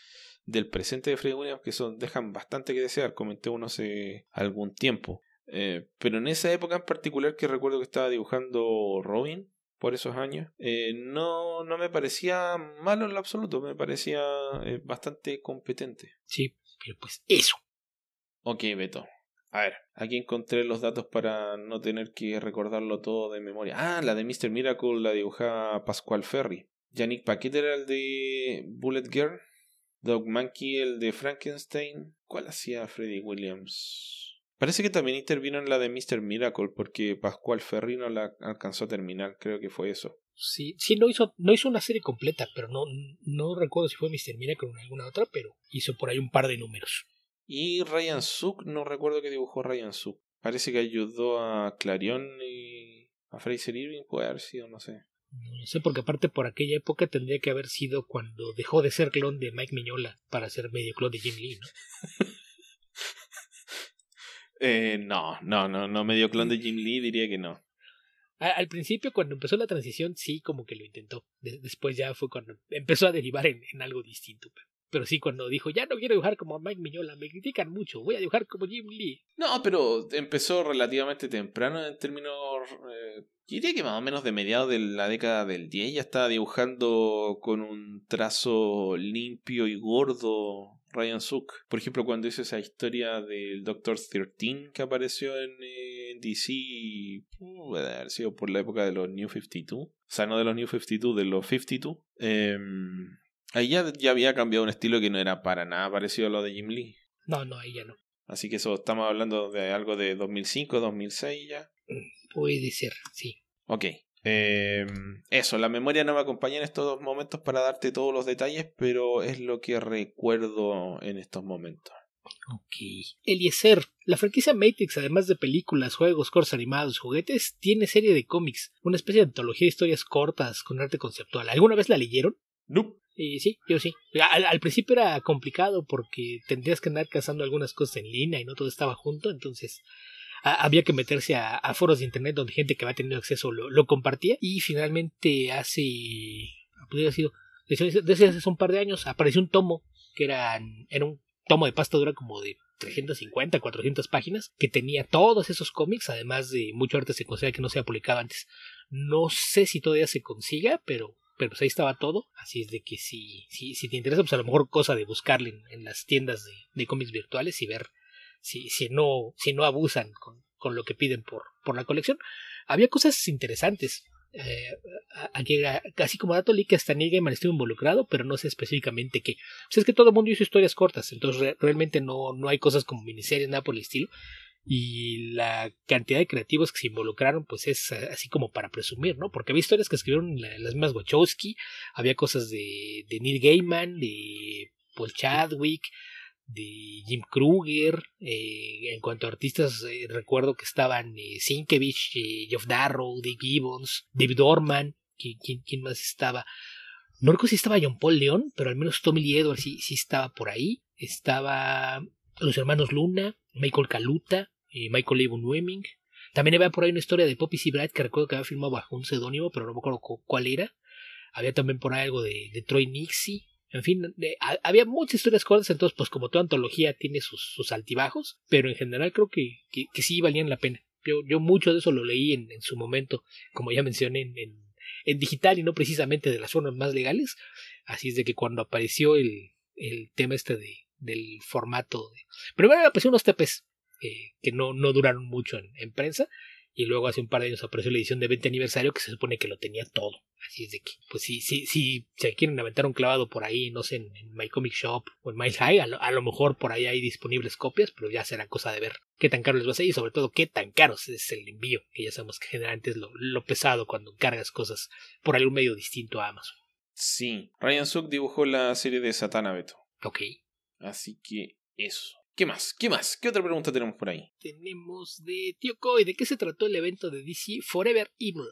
del presente de Freddy Williams que son, dejan bastante que desear, comenté uno hace algún tiempo. Eh, pero en esa época en particular que recuerdo que estaba dibujando Robin por esos años, eh, no, no me parecía malo en lo absoluto, me parecía eh, bastante competente. Sí, pero pues eso. Ok, Beto. A ver, aquí encontré los datos para no tener que recordarlo todo de memoria. Ah, la de Mr. Miracle la dibujaba Pascual Ferry. Yannick Paquet era el de Bullet Girl. Dog Monkey, el de Frankenstein. ¿Cuál hacía Freddy Williams? Parece que también intervino en la de Mr. Miracle porque Pascual Ferry no la alcanzó a terminar, creo que fue eso. Sí, sí, no hizo, no hizo una serie completa, pero no, no recuerdo si fue Mr. Miracle o alguna otra, pero hizo por ahí un par de números. Y Ryan Suk, no recuerdo que dibujó Ryan Suk. Parece que ayudó a Clarion y a Fraser Irving, puede haber sido, no sé. No sé, porque aparte por aquella época tendría que haber sido cuando dejó de ser clon de Mike Miñola para ser medio clon de Jim Lee, ¿no? eh, no, no, no, no medio clon de Jim Lee diría que no. al principio, cuando empezó la transición, sí, como que lo intentó. después ya fue cuando empezó a derivar en, algo distinto. Pero sí, cuando dijo, ya no quiero dibujar como Mike Miñola, me critican mucho, voy a dibujar como Jim Lee. No, pero empezó relativamente temprano en términos... Eh, diría que más o menos de mediados de la década del 10 ya estaba dibujando con un trazo limpio y gordo Ryan Suk. Por ejemplo, cuando hizo esa historia del Doctor 13 que apareció en, DC, uh, haber sido por la época de los New 52. O sea, no de los New 52, de los 52. Em, ahí ya, ya había cambiado un estilo que no era para nada parecido a lo de Jim Lee. No, no, ahí ya no. Así que eso estamos hablando de algo de 2005, 2006 ya. Puede ser, sí. Ok. Eh, eso, la memoria no me acompaña en estos momentos para darte todos los detalles, pero es lo que recuerdo en estos momentos. Ok. Eliezer, la franquicia Matrix, además de películas, juegos, cortos animados, juguetes, tiene serie de cómics, una especie de antología de historias cortas con arte conceptual. ¿Alguna vez la leyeron? No. Eh, sí, yo sí. Al, principio era complicado porque tendrías que andar cazando algunas cosas en línea y no todo estaba junto, entonces había que meterse a, foros de internet donde gente que va teniendo acceso lo, compartía y finalmente hace podría sido desde hace un par de años apareció un tomo que era en un tomo de pasta dura como de 350, 400 páginas, que tenía todos esos cómics, además de mucho arte se considera que no se ha publicado antes. No sé si todavía se consiga, pero, pero pues ahí estaba todo. Así es de que si, si, si te interesa, pues a lo mejor cosa de buscarle en, las tiendas de, de, cómics virtuales y ver si, si, no, si no abusan con, con lo que piden por, por la colección. Había cosas interesantes. Eh, aquí, así como dato que hasta Neil Gaiman estuvo involucrado, pero no sé específicamente qué. Pues es que todo el mundo hizo historias cortas, entonces realmente no, no hay cosas como miniseries, nada por el estilo. Y la cantidad de creativos que se involucraron, pues es así como para presumir, ¿no? Porque había historias que escribieron las mismas Wachowski, había cosas de, de Neil Gaiman, de Paul Chadwick, de Jim Kruger. Eh, en cuanto a artistas, eh, recuerdo que estaban eh, Sienkiewicz, Jeff Darrow, Dick Gibbons, David Orman. ¿Quién, quién, más estaba? No recuerdo si estaba John Paul León, pero al menos Tommy Lee Edwards sí, sí estaba por ahí. Estaba los hermanos Luna, Michael Kaluta, Michael Levon Wemming. También había por ahí una historia de Poppy C. Bright que recuerdo que había filmado bajo un seudónimo, pero no me acuerdo cuál era. Había también por ahí algo de, Troy Nixie. En fin, había muchas historias cortas, entonces pues como toda antología tiene sus, altibajos, pero en general creo que, que, sí valían la pena. Yo, yo mucho de eso lo leí en, en su momento, como ya mencioné, en, en, digital y no precisamente de las formas más legales. Así es de que cuando apareció el, el tema este de, del formato... De... Primero aparecieron unos TPs eh, que no, no duraron mucho en, en prensa y luego hace un par de años apareció la edición de 20 aniversario que se supone que lo tenía todo. Así es de que, pues si, si, si se quieren aventar un clavado por ahí, no sé, en, My Comic Shop o en My High, a lo, mejor por ahí hay disponibles copias, pero ya será cosa de ver qué tan caro les va a ser y sobre todo qué tan caro es el envío, que ya sabemos que generalmente es lo, lo pesado cuando cargas cosas por algún medio distinto a Amazon. Sí, Ryan Suk dibujó la serie de Satana Beto. Ok. Así que eso. ¿Qué más? ¿Qué más? ¿Qué otra pregunta tenemos por ahí? Tenemos de Tío Koi, ¿de qué se trató el evento de DC Forever Evil?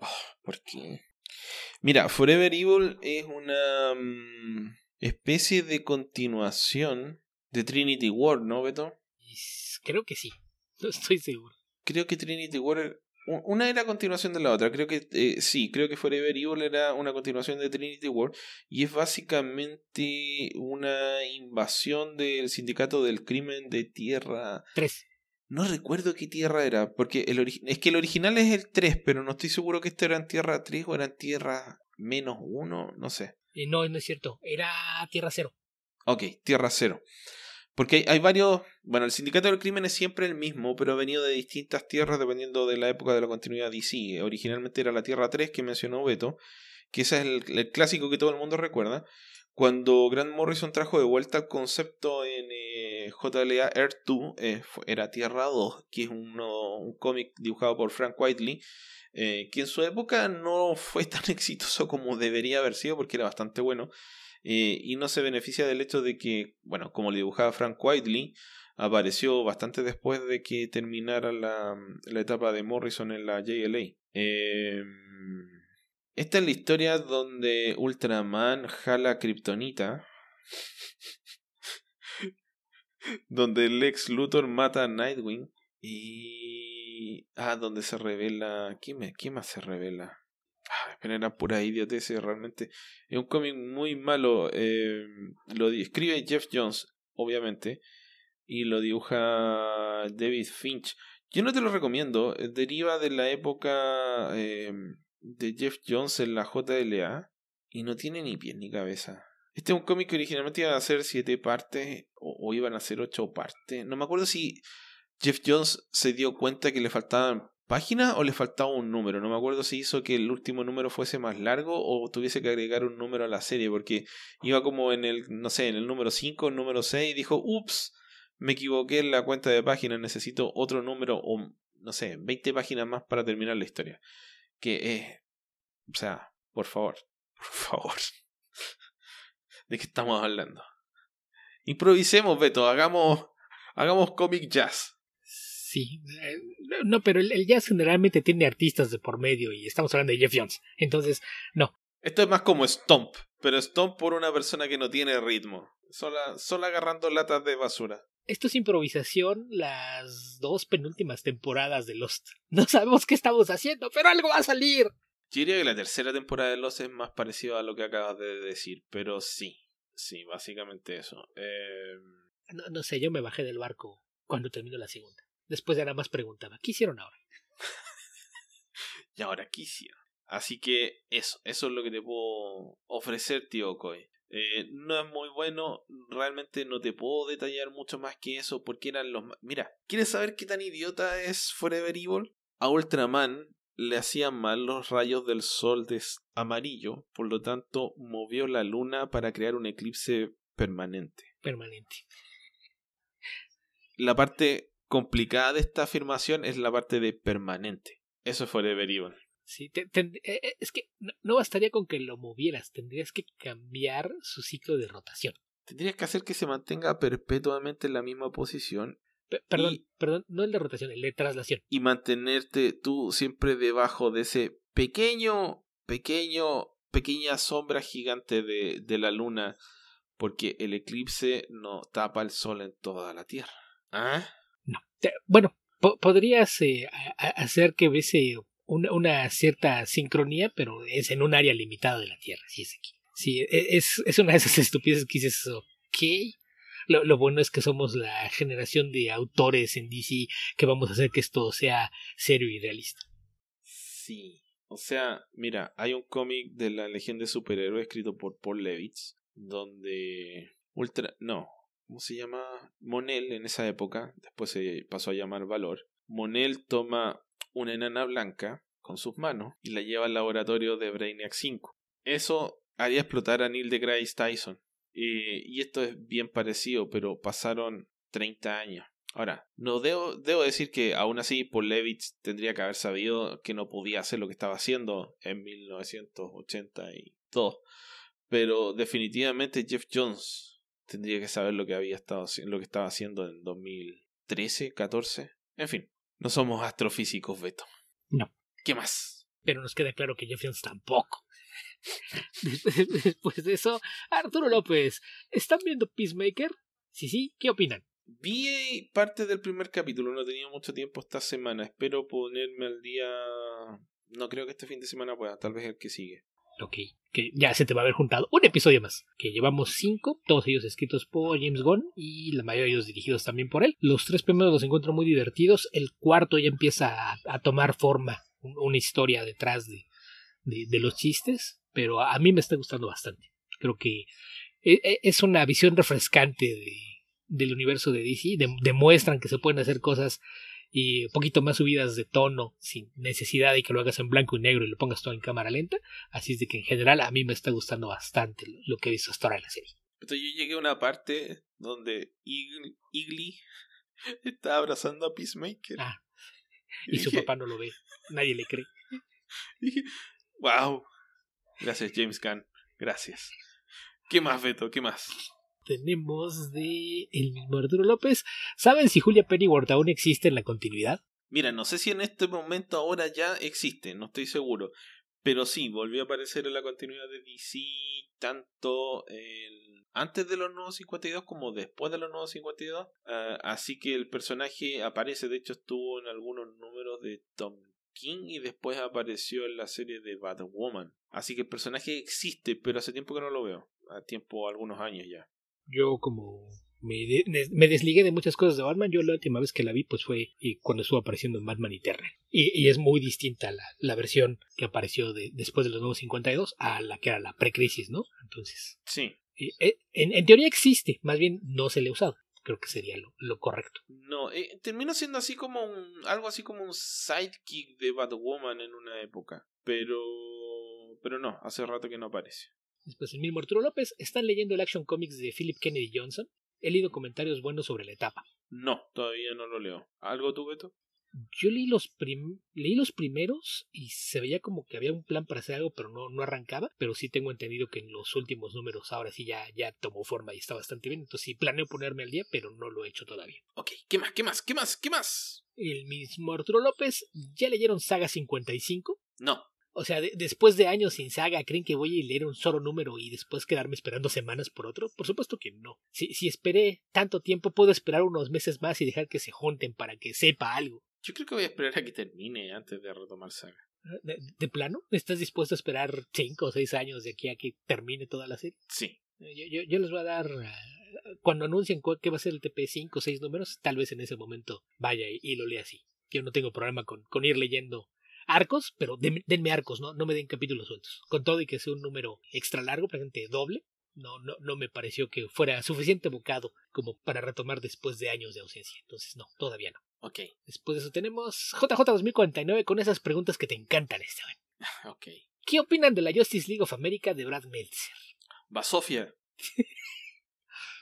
Oh, ¿Por qué? Mira, Forever Evil es una mm, especie de continuación de Trinity War, ¿no, Beto? Creo que sí, no estoy seguro. Creo que Trinity War una era continuación de la otra. Creo que eh, sí, creo que Forever Evil era una continuación de Trinity War. Y es básicamente una invasión del sindicato del crimen de Tierra. 3. No recuerdo qué tierra era. Porque el es que el original es el 3, pero no estoy seguro que esto era en Tierra 3 o era en Tierra menos 1. No sé. Eh, no, no es cierto. Era Tierra 0. Ok, Tierra 0. Porque hay, varios. Bueno, el sindicato del crimen es siempre el mismo, pero ha venido de distintas tierras dependiendo de la época de la continuidad DC. Originalmente era la Tierra 3 que mencionó Beto, que ese es el, clásico que todo el mundo recuerda. Cuando Grant Morrison trajo de vuelta el concepto en JLA Earth 2, eh, era Tierra 2, que es un cómic dibujado por Frank Whiteley, eh, que en su época no fue tan exitoso como debería haber sido porque era bastante bueno. Eh, y no se beneficia del hecho de que, bueno, como le dibujaba Frank Whiteley, apareció bastante después de que terminara la, la etapa de Morrison en la JLA. Eh, esta es la historia donde Ultraman jala Kryptonita. donde Lex Luthor mata a Nightwing. Y. Ah, donde se revela. ¿Quién, me... ¿Quién más se revela? Ah, genera pura idiotez, realmente. Es un cómic muy malo. Eh, lo escribe Jeff Jones, obviamente, y lo dibuja David Finch. Yo no te lo recomiendo, eh, deriva de la época eh, de Jeff Jones en la JLA y no tiene ni pie ni cabeza. Este es un cómic que originalmente iba a ser siete partes o, iban a ser ocho partes. No me acuerdo si Jeff Jones se dio cuenta que le faltaban páginas o le faltaba un número. No me acuerdo si hizo que el último número fuese más largo o tuviese que agregar un número a la serie porque iba como en el, no sé, en el número 5, el número 6 y dijo, ups, me equivoqué en la cuenta de páginas, necesito otro número o, no sé, 20 páginas más para terminar la historia. Que es, o sea, por favor, por favor. ¿De qué estamos hablando? Improvisemos, Beto, hagamos, hagamos comic jazz. Sí, eh, no, pero el, jazz generalmente tiene artistas de por medio y estamos hablando de Jeff Jones, entonces no. Esto es más como Stomp, pero Stomp por una persona que no tiene ritmo, sola, sola agarrando latas de basura. Esto es improvisación las dos penúltimas temporadas de Lost. No sabemos qué estamos haciendo, pero algo va a salir. Yo diría que la tercera temporada de Lost es más parecido a lo que acabas de decir, pero sí, sí, básicamente eso. Eh... No, no sé, yo me bajé del barco cuando terminó la segunda. Después ya nada más preguntaba, ¿qué hicieron ahora? y ahora, ¿qué hicieron? Así que eso, eso es lo que te puedo ofrecer, tío Koi. Eh, no es muy bueno, realmente no te puedo detallar mucho más que eso porque eran los... Mira, ¿quieres saber qué tan idiota es Forever Evil? A Ultraman le hacían mal los rayos del sol de amarillo, por lo tanto movió la luna para crear un eclipse permanente. Permanente. La parte complicada de esta afirmación es la parte de permanente. Eso fue de Evil. Sí, eh, eh, es que no, bastaría con que lo movieras, tendrías que cambiar su ciclo de rotación. Tendrías que hacer que se mantenga perpetuamente en la misma posición. perdón, perdón, no el de rotación, el de traslación. Y mantenerte tú siempre debajo de ese pequeño, pequeño, pequeña sombra gigante de, de la luna, porque el eclipse no tapa el sol en toda la Tierra. ¿Ah? No. Bueno, podrías eh, hacer que hubiese una, cierta sincronía, pero es en un área limitada de la Tierra, es aquí. Sí, e, es, es una de esas estupideces que dices, ok. Lo, lo, bueno es que somos la generación de autores en DC que vamos a hacer que esto sea serio y realista. Sí. O sea, mira, hay un cómic de la Legión de Superhéroes escrito por Paul Levitz, donde Ultra... No, ¿cómo se llama? Monel en esa época, después se pasó a llamar Valor. Monel toma una enana blanca con sus manos y la lleva al laboratorio de Brainiac 5. Eso haría explotar a Neil deGrasse Tyson. y esto es bien parecido, pero pasaron 30 años. Ahora, no debo, decir que aún así Paul Levitz tendría que haber sabido que no podía hacer lo que estaba haciendo en 1982. Pero definitivamente Jeff Jones tendría que saber lo que había estado lo que estaba haciendo en 2013, 14. En fin, no somos astrofísicos, Beto. No. ¿Qué más? Pero nos queda claro que Jeff Jones tampoco. Después de eso, Arturo López, ¿están viendo Peacemaker? Sí, sí, ¿qué opinan? Vi parte del primer capítulo, no he tenido mucho tiempo esta semana. Espero ponerme al día. No creo que este fin de semana pueda, tal vez el que sigue. Ok, que ya se te va a haber juntado un episodio más. Que llevamos cinco, todos ellos escritos por James Gunn y la mayoría de ellos dirigidos también por él. Los tres primeros los encuentro muy divertidos. El cuarto ya empieza a, tomar forma, una historia detrás de, de, los chistes, pero a mí me está gustando bastante. Creo que e, e, es una visión refrescante de, del universo de DC. demuestran que se pueden hacer cosas y un poquito más subidas de tono sin necesidad de que lo hagas en blanco y negro y lo pongas todo en cámara lenta. Así es de que en general a mí me está gustando bastante lo que he visto hasta ahora en la serie. Entonces yo llegué a una parte donde Igly está abrazando a Peacemaker. Ah, y, su papá no lo ve. Nadie le cree. Dije, wow. Gracias, James Gunn. Gracias. ¿Qué más, Beto? ¿Qué más? Tenemos de el mismo Arturo López. ¿Saben si Julia Pennyworth aún existe en la continuidad? Mira, no sé si en este momento ahora ya existe, no estoy seguro. Pero sí, volvió a aparecer en la continuidad de DC tanto antes de los nuevos 52 como después de los nuevos 52. Ah, así que el personaje aparece, de hecho estuvo en algunos números de Tom King y después apareció en la serie de Batwoman. Así que el personaje existe, pero hace tiempo que no lo veo. A tiempo, algunos años ya. Yo como me, me, desligué de muchas cosas de Batman. Yo la última vez que la vi pues fue cuando estuvo apareciendo en Batman Eterna. Y, y es muy distinta la, la versión que apareció de, después de los nuevos 52 a la que era la precrisis, ¿no? Entonces... Sí. Eh, en, en, teoría existe, más bien no se le ha usado. Creo que sería lo, lo correcto. No, eh, termina siendo así como un, algo así como un sidekick de Batwoman en una época. Pero... Pero no, hace rato que no aparece. Después el mismo Arturo López, ¿están leyendo el Action Comics de Philip Kennedy Johnson? He leído comentarios buenos sobre la etapa. No, todavía no lo leo. ¿Algo tú, Beto? Yo leí los, leí los primeros y se veía como que había un plan para hacer algo, pero no, no arrancaba. Pero sí tengo entendido que en los últimos números ahora sí ya, ya tomó forma y está bastante bien. Entonces sí planeo ponerme al día, pero no lo he hecho todavía. Ok, ¿qué más? ¿Qué más? ¿Qué más? ¿Qué más? El mismo Arturo López, ¿ya leyeron Saga 55? No. O sea, después de años sin saga, ¿creen que voy a leer un solo número y después quedarme esperando semanas por otro? Por supuesto que no. Si, si esperé tanto tiempo, puedo esperar unos meses más y dejar que se junten para que sepa algo. Yo creo que voy a esperar a que termine antes de retomar saga. Ah, ¿De, plano? ¿Estás dispuesto a esperar cinco o seis años de aquí a que termine toda la serie? Sí. Eh, yo, yo, les voy a dar. Ah, cuando anuncien qué va a ser el TP 5 o 6 números, tal vez en ese momento vaya y, lo lea así. Yo no tengo problema con, con ir leyendo arcos, pero denme arcos, ¿no? No me den capítulos sueltos. Con todo y que sea un número extra largo, presente doble, no, no, no me pareció que fuera suficiente bocado como para retomar después de años de ausencia. Entonces, no, todavía no. Ok. Después de eso tenemos JJ 2049 con esas preguntas que te encantan, Esteban. ok. ¿Qué opinan de la Justice League of America de Brad Meltzer? Va Sofía.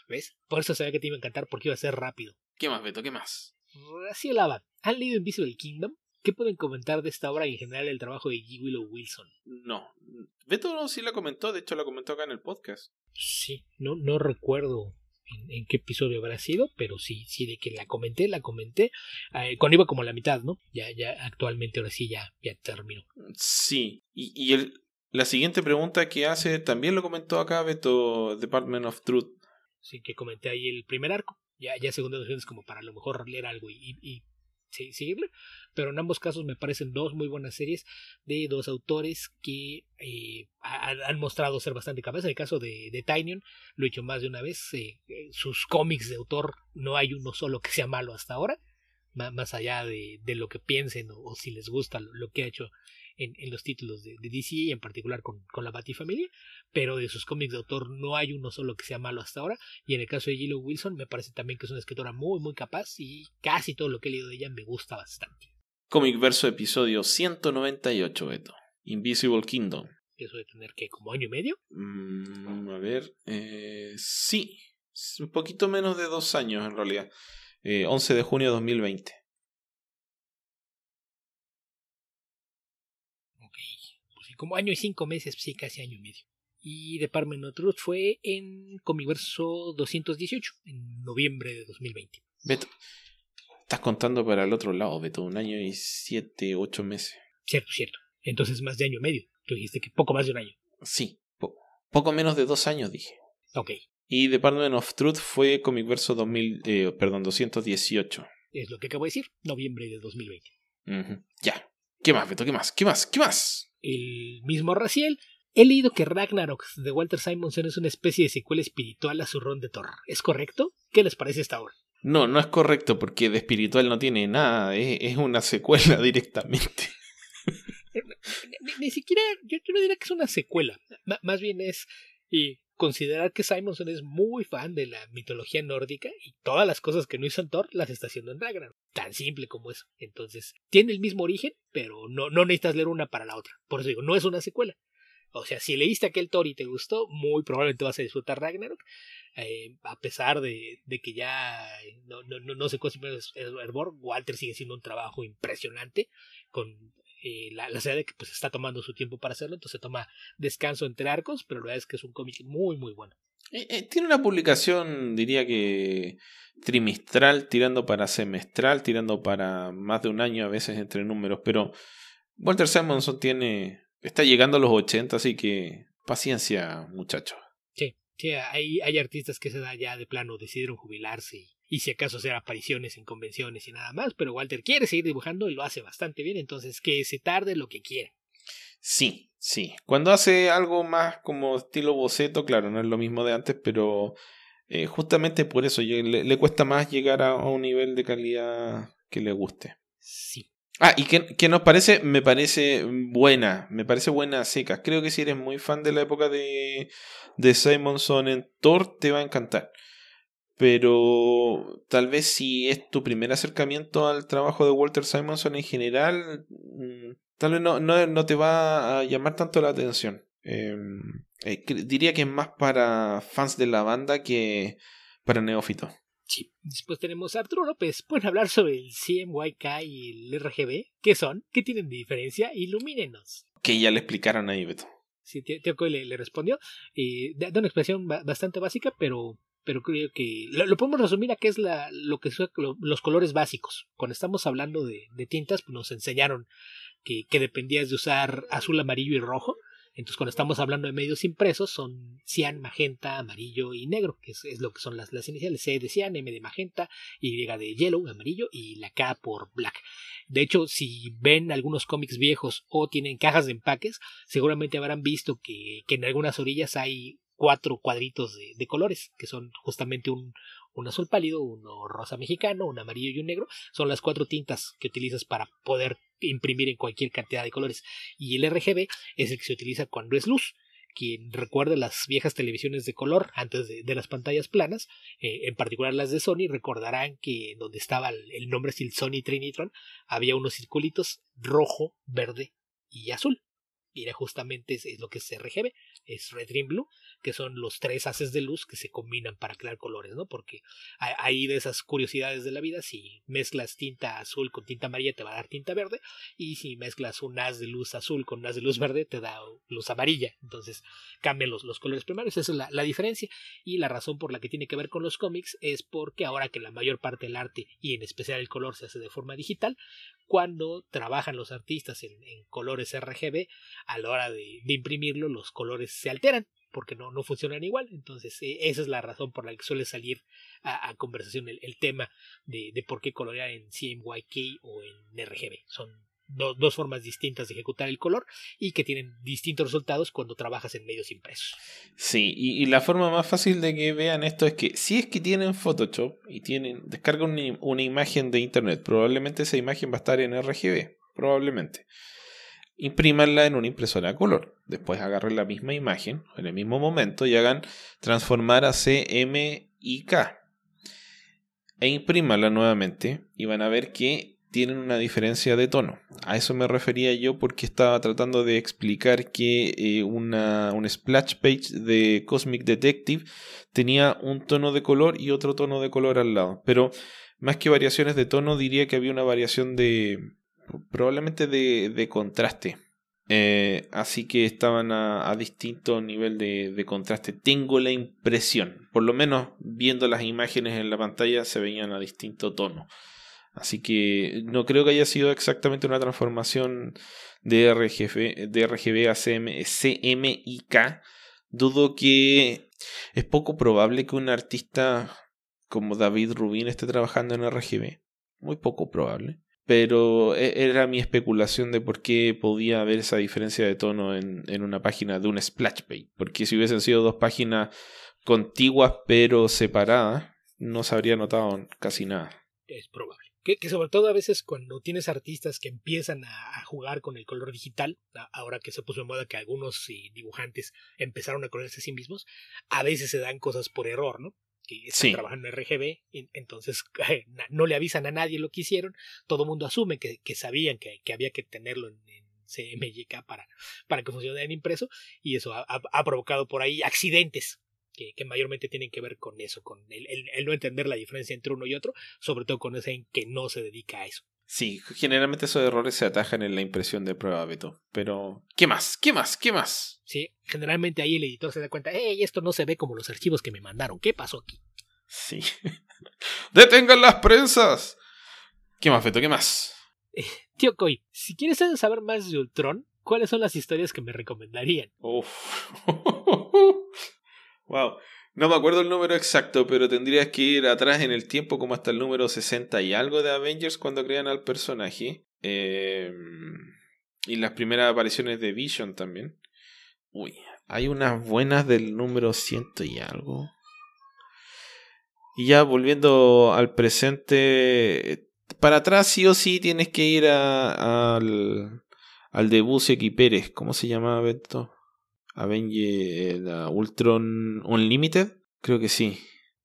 ¿Ves? Por eso sabía que te iba a encantar porque iba a ser rápido. ¿Qué más, Beto? ¿Qué más? Así hablaba. ¿Han leído Invisible Kingdom? ¿Qué pueden comentar de esta obra y en general el trabajo de G. Willow Wilson? No. Beto sí la comentó, de hecho la comentó acá en el podcast. Sí, no, no recuerdo en, qué episodio habrá sido, pero sí, sí, de que la comenté, la comenté. Eh, cuando iba como la mitad, ¿no? Ya, ya actualmente ahora sí ya, ya terminó. Sí, y, y el, la siguiente pregunta que hace también lo comentó acá Beto, Department of Truth. Sí, que comenté ahí el primer arco. Ya, ya segunda edición es como para a lo mejor leer algo y, y pero en ambos casos me parecen dos muy buenas series de dos autores que eh, han mostrado ser bastante capaces. En el caso de, de Tynion, lo he dicho más de una vez, eh, eh, sus cómics de autor no hay uno solo que sea malo hasta ahora, más allá de, de lo que piensen o, si les gusta lo, que ha hecho en, en los títulos de, de, DC y en particular con, con la Batifamilia, pero de sus cómics de autor no hay uno solo que sea malo hasta ahora, y en el caso de Gillo Wilson me parece también que es una escritora muy muy capaz y casi todo lo que he leído de ella me gusta bastante. Cómic verso episodio 198, Beto. Invisible Kingdom. ¿Eso de tener que como año y medio? Mm, a ver, eh, sí, un poquito menos de dos años en realidad. 11 eh, de junio de 2020. Como año y cinco meses, sí, casi año y medio. Y Department of Truth fue en Comiverso 218, en noviembre de 2020. Beto, estás contando para el otro lado, Beto, un año y siete, ocho meses. Cierto, cierto. Entonces más de año y medio. Tú dijiste que poco más de un año. Sí, poco menos de dos años, dije. Ok. Y Department of Truth fue Comicverso 2000, eh, perdón, 218. Es lo que acabo de decir, noviembre de 2020. Ya. ¿Qué más, Beto? ¿Qué más? ¿Qué más? ¿Qué más? El mismo Raciel. He leído que Ragnarok de Walter Simonson es una especie de secuela espiritual a su ron de Thor. ¿Es correcto? ¿Qué les parece esta obra? No, no es correcto porque de espiritual no tiene nada. Es, una secuela directamente. ni, siquiera, yo, no diría que es una secuela. más bien es y considerar que Simonson es muy fan de la mitología nórdica y todas las cosas que no hizo Thor las está haciendo en Ragnarok. Tan simple como eso. Entonces, tiene el mismo origen, pero no, no necesitas leer una para la otra. Por eso digo, no es una secuela. O sea, si leíste aquel Thor y te gustó, muy probablemente vas a disfrutar Ragnarok. Eh, a pesar de, de, que ya no, no, no, no cuál es Herborg, Walter sigue siendo un trabajo impresionante con eh, la, la serie que pues está tomando su tiempo para hacerlo, entonces toma descanso entre arcos, pero la verdad es que es un cómic muy muy bueno. Eh, eh, tiene una publicación, diría que trimestral, tirando para semestral, tirando para más de un año a veces entre números, pero Walter Simonson tiene, está llegando a los 80, así que paciencia muchachos. Sí, sí hay, hay artistas que se da ya de plano, decidieron jubilarse y y si acaso hacer apariciones en convenciones y nada más, pero Walter quiere seguir dibujando y lo hace bastante bien, entonces que se tarde lo que quiera. Sí, sí. Cuando hace algo más como estilo boceto, claro, no es lo mismo de antes, pero eh, justamente por eso le, cuesta más llegar a, un nivel de calidad que le guste. Sí. Ah, y que, nos parece, me parece buena, me parece buena seca. Creo que si eres muy fan de la época de, de Simonson en Thor, te va a encantar. Pero tal vez si es tu primer acercamiento al trabajo de Walter Simonson en general, mm, tal vez no, no, te va a llamar tanto la atención. Em, eh, diría que es más para fans de la banda que para neófitos. Sí. Después tenemos a Arturo López. Pueden hablar sobre el CMYK y el RGB. ¿Qué son? ¿Qué tienen de diferencia? Ilumínenos. Que ya le explicaron ahí, Beto. Sí, Tío Coy le, respondió. Eh, da, una expresión bastante básica, pero pero creo que lo, podemos resumir a qué es la, lo que son los colores básicos. Cuando estamos hablando de, de tintas, pues nos enseñaron que, que dependías de usar azul, amarillo y rojo. Entonces, cuando estamos hablando de medios impresos, son cian, magenta, amarillo y negro, que es, lo que son las, las, iniciales. C de cian, M de magenta, Y de yellow, amarillo, y la K por black. De hecho, si ven algunos cómics viejos o tienen cajas de empaques, seguramente habrán visto que, que en algunas orillas hay cuatro cuadritos de, colores, que son justamente un, un azul pálido, uno rosa mexicano, un amarillo y un negro. Son las cuatro tintas que utilizas para poder imprimir en cualquier cantidad de colores. Y el RGB es el que se utiliza cuando es luz. Quien recuerde las viejas televisiones de color antes de, las pantallas planas, eh, en particular las de Sony, recordarán que donde estaba el, nombre el Sony Trinitron, había unos circulitos rojo, verde y azul. Era justamente es, lo que es RGB, es Red Green Blue, que son los tres haces de luz que se combinan para crear colores, ¿no? Porque hay de esas curiosidades de la vida, si mezclas tinta azul con tinta amarilla te va a dar tinta verde, y si mezclas un haz de luz azul con un haz de luz verde te da luz amarilla. Entonces cambian los, los colores primarios, esa es la, la, diferencia. Y la razón por la que tiene que ver con los cómics es porque ahora que la mayor parte del arte, y en especial el color, se hace de forma digital, cuando trabajan los artistas en, colores RGB, a la hora de, imprimirlo, los colores se alteran porque no, no funcionan igual. Entonces, eh, esa es la razón por la que suele salir a, conversación el, tema de, de, por qué colorear en CMYK o en RGB. Son dos formas distintas de ejecutar el color y que tienen distintos resultados cuando trabajas en medios impresos. Sí, y, la forma más fácil de que vean esto es que si es que tienen Photoshop y tienen descargan una, una imagen de internet, probablemente esa imagen va a estar en RGB, probablemente imprímanla en una impresora a color. Después agarren la misma imagen en el mismo momento y hagan transformar a CMYK. E imprímanla nuevamente y van a ver que tienen una diferencia de tono. A eso me refería yo porque estaba tratando de explicar que eh, una, un splash page de Cosmic Detective tenía un tono de color y otro tono de color al lado. Pero más que variaciones de tono diría que había una variación de, probablemente de, contraste. Eh, así que estaban a, distinto nivel de, contraste. Tengo la impresión, por lo menos viendo las imágenes en la pantalla, se veían a distinto tono. Así que no creo que haya sido exactamente una transformación de RGB, a CMYK. Dudo que es poco probable que un artista como David Rubin esté trabajando en RGB. Muy poco probable pero e, era mi especulación de por qué podía haber esa diferencia de tono en, en una página de un splash page. Porque si hubiesen sido dos páginas contiguas pero separadas, no se habría notado casi nada. Es probable. Que, que, sobre todo a veces cuando tienes artistas que empiezan a, jugar con el color digital, ahora que se puso de moda que algunos dibujantes empezaron a colorearse a sí mismos, a veces se dan cosas por error, ¿no? Que están trabajando en RGB, entonces no le avisan a nadie lo que hicieron, todo el mundo asume que, que sabían que, que, había que tenerlo en, CMYK para, para que funcionara en impreso, y eso ha, ha provocado por ahí accidentes que, que, mayormente tienen que ver con eso, con el, el, el, no entender la diferencia entre uno y otro, sobre todo con ese que no se dedica a eso. Sí, generalmente esos errores se atajan en la impresión de prueba, Beto. Pero, ¿qué más? ¿Qué más? ¿Qué más? Sí, generalmente ahí el editor se da cuenta, hey, esto no se ve como los archivos que me mandaron. ¿Qué pasó aquí? Sí. ¡Detengan las prensas! ¿Qué más, Beto? ¿Qué más? Eh, tío Coy, si quieres saber más de Ultron, ¿cuáles son las historias que me recomendarían? Uf. wow. No me acuerdo el número exacto, pero tendrías que ir atrás en el tiempo como hasta el número 60 y algo de Avengers cuando crean al personaje. Eh, y las primeras apariciones de Vision también. Uy, hay unas buenas del número 100 y algo. Y ya volviendo al presente, para atrás sí o sí tienes que ir a, al, al de Busek Pérez. ¿Cómo se llama esto? Avenger Ultron Unlimited. Creo que sí.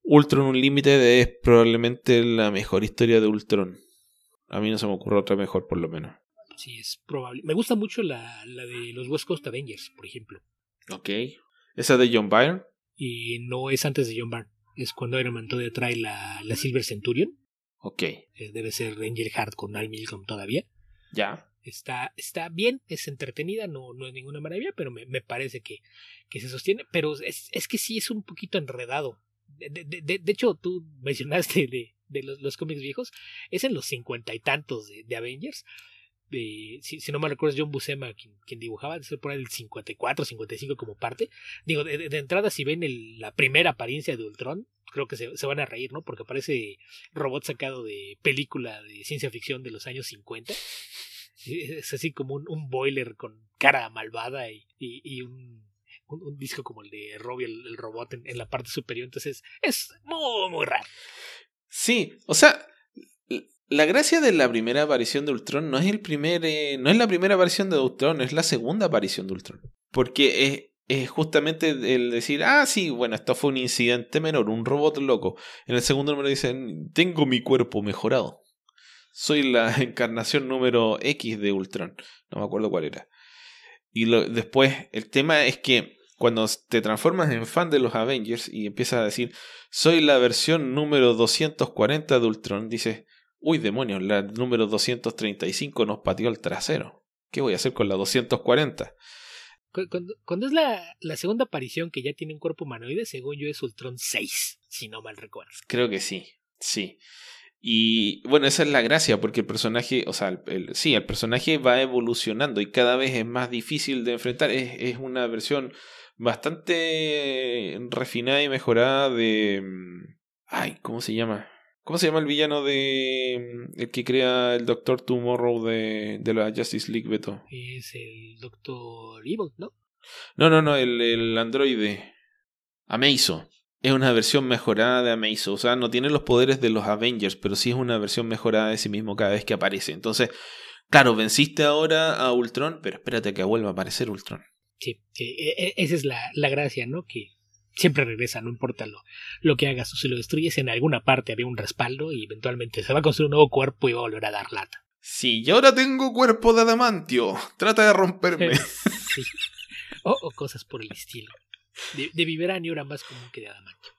Ultron Unlimited es probablemente la mejor historia de Ultron. A mí no se me ocurre otra mejor, por lo menos. Sí, es probable. Me gusta mucho la, la de los West Coast Avengers, por ejemplo. Ok. ¿Esa de John Byrne? Y no es antes de John Byrne. Es cuando Iron Man todavía trae la, la Silver Centurion. Ok. Eh, debe ser Angel Heart con Al Milcom todavía. Ya. Está, está bien, es entretenida, no, no es ninguna maravilla, pero me, me parece que, que, se sostiene. Pero es, es, que sí es un poquito enredado. De, de, de, de hecho, tú mencionaste de, de los, los, cómics viejos, es en los cincuenta y tantos de, Avengers. si, si, no me recuerdo, John Buscema quien, quien dibujaba, de ser por el 54, 55 como parte. Digo, de, de entrada, si ven el, la primera apariencia de Ultron, creo que se, se, van a reír, ¿no? Porque parece robot sacado de película de ciencia ficción de los años 50. Es así como un, un boiler con cara malvada y, y, un, un, disco como el de Robbie el, robot en, en, la parte superior. Entonces es muy, muy raro. Sí, o sea, la gracia de la primera aparición de Ultron no es el primer, eh, no es la primera aparición de Ultron, es la segunda aparición de Ultron. Porque es, es justamente el decir, ah, sí, bueno, esto fue un incidente menor, un robot loco. En el segundo número dicen, tengo mi cuerpo mejorado. Soy la encarnación número X de Ultron. No me acuerdo cuál era. Y lo, después, el tema es que cuando te transformas en fan de los Avengers y empiezas a decir, soy la versión número 240 de Ultron, dices, uy demonios, la número 235 nos pateó el trasero. ¿Qué voy a hacer con la 240? Cuando, cuando es la, la, segunda aparición que ya tiene un cuerpo humanoide, según yo es Ultron 6, si no mal recuerdo. Creo que sí, sí. Y bueno, esa es la gracia, porque el personaje, o sea, el, el, sí, el personaje va evolucionando y cada vez es más difícil de enfrentar. Es, es una versión bastante refinada y mejorada de... Mm, ay, ¿cómo se llama? ¿Cómo se llama el villano de. Mm, el que crea el Doctor Tomorrow de, de la Justice League, Beto? Es el Doctor Evil, ¿no? No, no, no, el, el androide. Ameiso. Es una versión mejorada de Ameiso. O sea, no tiene los poderes de los Avengers, pero sí es una versión mejorada de sí mismo cada vez que aparece. Entonces, claro, venciste ahora a Ultron, pero espérate que vuelva a aparecer Ultron. Sí, sí, e, e, esa es la, la gracia, ¿no? Que siempre regresa, no importa lo, lo que hagas o si lo destruyes, en alguna parte había un respaldo y eventualmente se va a construir un nuevo cuerpo y va a volver a dar lata. Sí, y ahora tengo cuerpo de adamantio. Trata de romperme. sí. o, o, cosas por el estilo. De, de vibranium era más común que de adamantio.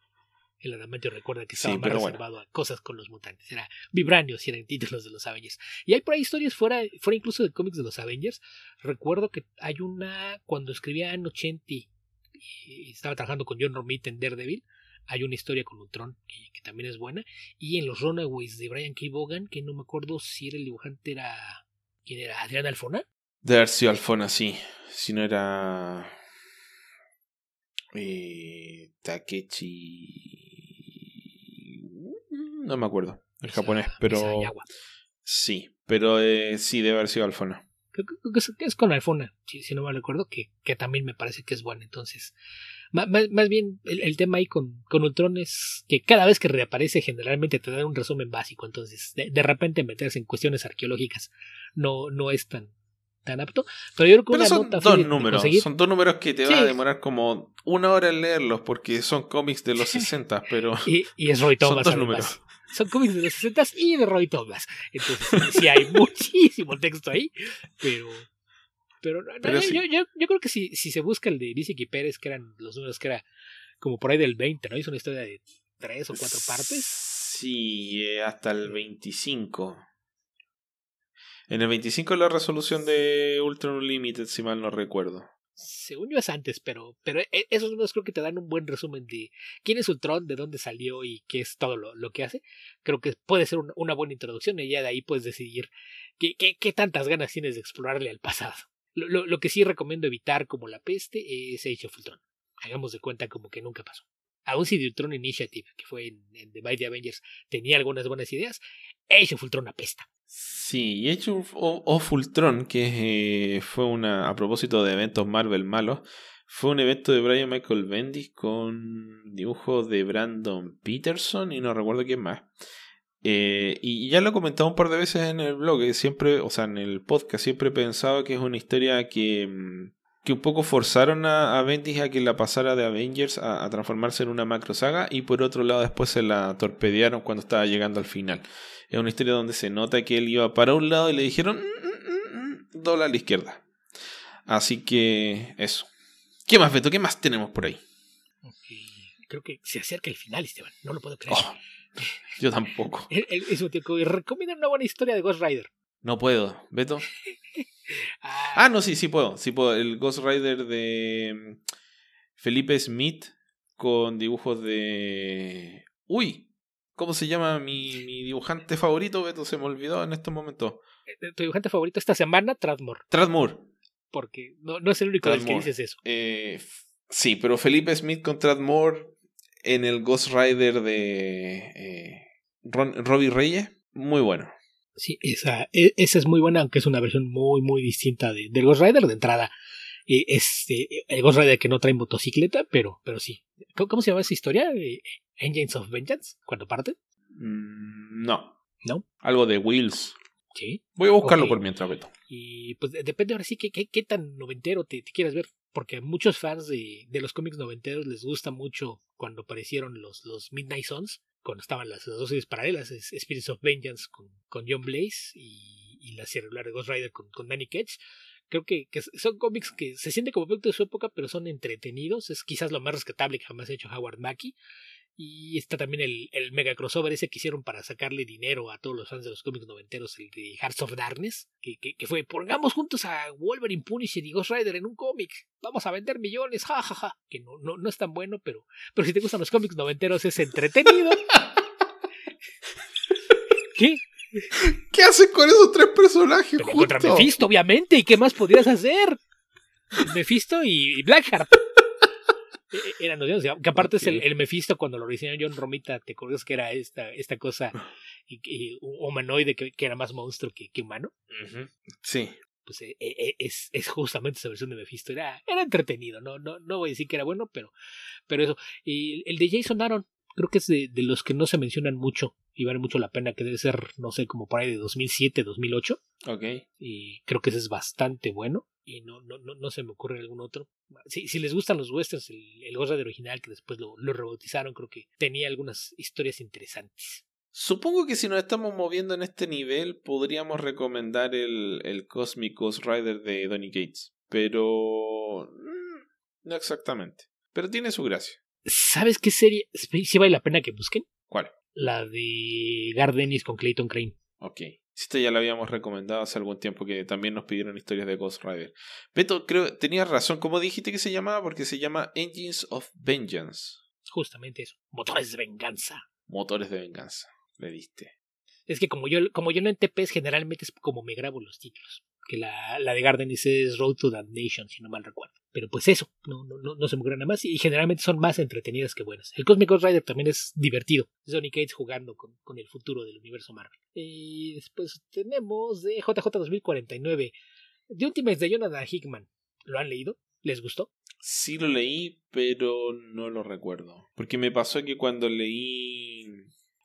El adamantio recuerda que estaba sí, más reservado bueno. a cosas con los mutantes. Era vibranio si eran títulos de los Avengers. Y hay por ahí historias fuera, fuera incluso de cómics de los Avengers. Recuerdo que hay una cuando escribía en 80 y estaba trabajando con John Romita en Daredevil. Hay una historia con Ultron que, que, también es buena. Y en los Runaways de Brian K. Vaughan, que no me acuerdo si era el dibujante, era. ¿Quién era? ¿Adrián Alfona? De Arcio Alfona, sí. Si no era. Eh, Takechi. No me acuerdo. El japonés, pero. Sí, pero eh, sí, debe haber sido Alfona que es con Alfona, si, si, no me recuerdo, que, que también me parece que es bueno. Entonces, más, más bien el, el, tema ahí con, con Ultron es que cada vez que reaparece generalmente te dan un resumen básico. Entonces, de, de repente meterse en cuestiones arqueológicas no, no es tan, tan apto. Pero yo creo que Pero una son nota dos números. Son dos números que te sí. van a demorar como una hora en leerlos porque son cómics de los 60, pero. Y, y es Roy Thomas. Son dos números son cómics de los 60 y de Roy Thomas. Entonces, sí hay muchísimo texto ahí, pero. Pero, pero no, sí. yo, yo, yo, creo que si, si se busca el de Visick y Pérez, que eran los números que era como por ahí del 20, ¿no? Hizo una historia de tres o cuatro partes. Sí, eh, hasta el 25. En el 25 la resolución de Ultron Unlimited, si mal no recuerdo según yo es antes, pero, pero e, esos números creo que te dan un buen resumen de quién es Ultron, de dónde salió y qué es todo lo, lo que hace. Creo que puede ser una, buena introducción y ya de ahí puedes decidir qué, qué, qué tantas ganas tienes de explorarle al pasado. Lo, lo, lo, que sí recomiendo evitar como la peste es Age of Ultron. Hagamos de cuenta como que nunca pasó. aún si The Ultron Initiative, que fue en, The Mighty Avengers, tenía algunas buenas ideas, Age of Ultron apesta. Sí, y Age of, Ultron, que eh, fue una, a propósito de eventos Marvel malos, fue un evento de Brian Michael Bendis con dibujo de Brandon Peterson y no recuerdo quién más. Eh, y ya lo he comentado un par de veces en el blog, siempre, o sea, en el podcast, siempre he pensado que es una historia que, mm, que un poco forzaron a, Bendis a que la pasara de Avengers a, transformarse en una macro saga y por otro lado después se la torpedearon cuando estaba llegando al final. Es una historia donde se nota que él iba para un lado y le dijeron mm, mm, dobla a la izquierda. Así que eso. ¿Qué más, Beto? ¿Qué más tenemos por ahí? Creo que se acerca el final, Esteban. No lo puedo creer. Oh, yo tampoco. es un tiempo. Recomiendan una buena historia de Ghost Rider. No puedo, Beto. ah. ah, no, sí, sí puedo. Sí puedo. El Ghost Rider de mm, Felipe Smith con dibujos de. Uy, ¿cómo se llama mi, mi dibujante favorito? Beto, se me olvidó en estos momentos. Eh, ¿Tu dibujante favorito esta semana? Tradmore. Tradmore porque no, no es el único del que dices eso. Eh, sí, pero Felipe Smith con Tradmore en el Ghost Rider de eh, Robbie Reyes, muy bueno. Sí, esa, e, esa es muy buena, aunque es una versión muy, muy distinta de, del Ghost Rider de entrada. Eh, es el Ghost Rider que no trae motocicleta, pero, pero sí. ¿Cómo, se llama esa historia? ¿Engines of Vengeance? ¿Cuando parte? Mm, no. ¿No? Algo de Wheels. Sí. Voy a buscarlo por mientras, Beto. Y pues depende ahora sí que qué, tan noventero te, quieras ver. Porque a muchos fans de, de, los cómics noventeros les gusta mucho cuando aparecieron los, los Midnight Suns, cuando estaban las, dos series paralelas, Spirits of Vengeance con, con John Blaze y, y la serie regular de Ghost Rider con, con Danny Ketch. Creo que, que, son cómics que se sienten como producto de su época, pero son entretenidos. Es quizás lo más rescatable que jamás ha hecho Howard Mackie. Y está también el, el, mega crossover ese que hicieron para sacarle dinero a todos los fans de los cómics noventeros, el de Hearts of Darkness, que, que, fue, pongamos juntos a Wolverine, Punisher y Ghost Rider en un cómic, vamos a vender millones, jajaja, ja, ja. que no, no, no es tan bueno, pero, pero si te gustan los cómics noventeros es entretenido. ¿Qué? ¿Qué haces con esos tres personajes? contra Mephisto, obviamente, ¿y qué más podrías hacer? Mephisto y Blackheart. E, e, eran los que aparte es el, el, Mephisto cuando lo diseñó John Romita, te acuerdas que era esta, esta cosa y, humanoide que, que, era más monstruo que, que humano. Sí. Pues e, es, es justamente esa versión de Mephisto. Era, era entretenido, no, no, no voy a decir que era bueno, pero, pero eso. Y el de Jason Aaron, creo que es de, de, los que no se mencionan mucho y vale mucho la pena, que debe ser, no sé, como por ahí de 2007, 2008. Ok. Y creo que ese es bastante bueno y no, no, no, no se me ocurre algún otro. Si, si les gustan los westerns, el, el de original que después lo, lo rebautizaron, creo que tenía algunas historias interesantes. Supongo que si nos estamos moviendo en este nivel, podríamos recomendar el, el Cosmic Ghost Rider de Donny Gates. Pero. Mm, no exactamente. Pero tiene su gracia. ¿Sabes qué serie si vale la pena que busquen? ¿Cuál? La de Gardenis con Clayton Crane. Ok. Esta ya la habíamos recomendado hace algún tiempo que también nos pidieron historias de Ghost Rider. Beto, creo, tenías razón. ¿Cómo dijiste que se llamaba? Porque se llama Engines of Vengeance. Justamente eso. Motores de venganza. Motores de venganza. Le diste. Es que como yo, como yo no en TPs, generalmente es como me grabo los títulos que la, la de Gardenis es Road to Damnation, si no mal recuerdo. Pero pues eso, no, no, no, se me ocurre nada más y generalmente son más entretenidas que buenas. El Cosmic Ghost Rider también es divertido. Sonic jugando con, con, el futuro del universo Marvel. Y después tenemos de JJ 2049, The Ultimates de Jonathan Hickman. ¿Lo han leído? ¿Les gustó? Sí lo leí, pero no lo recuerdo. Porque me pasó que cuando leí...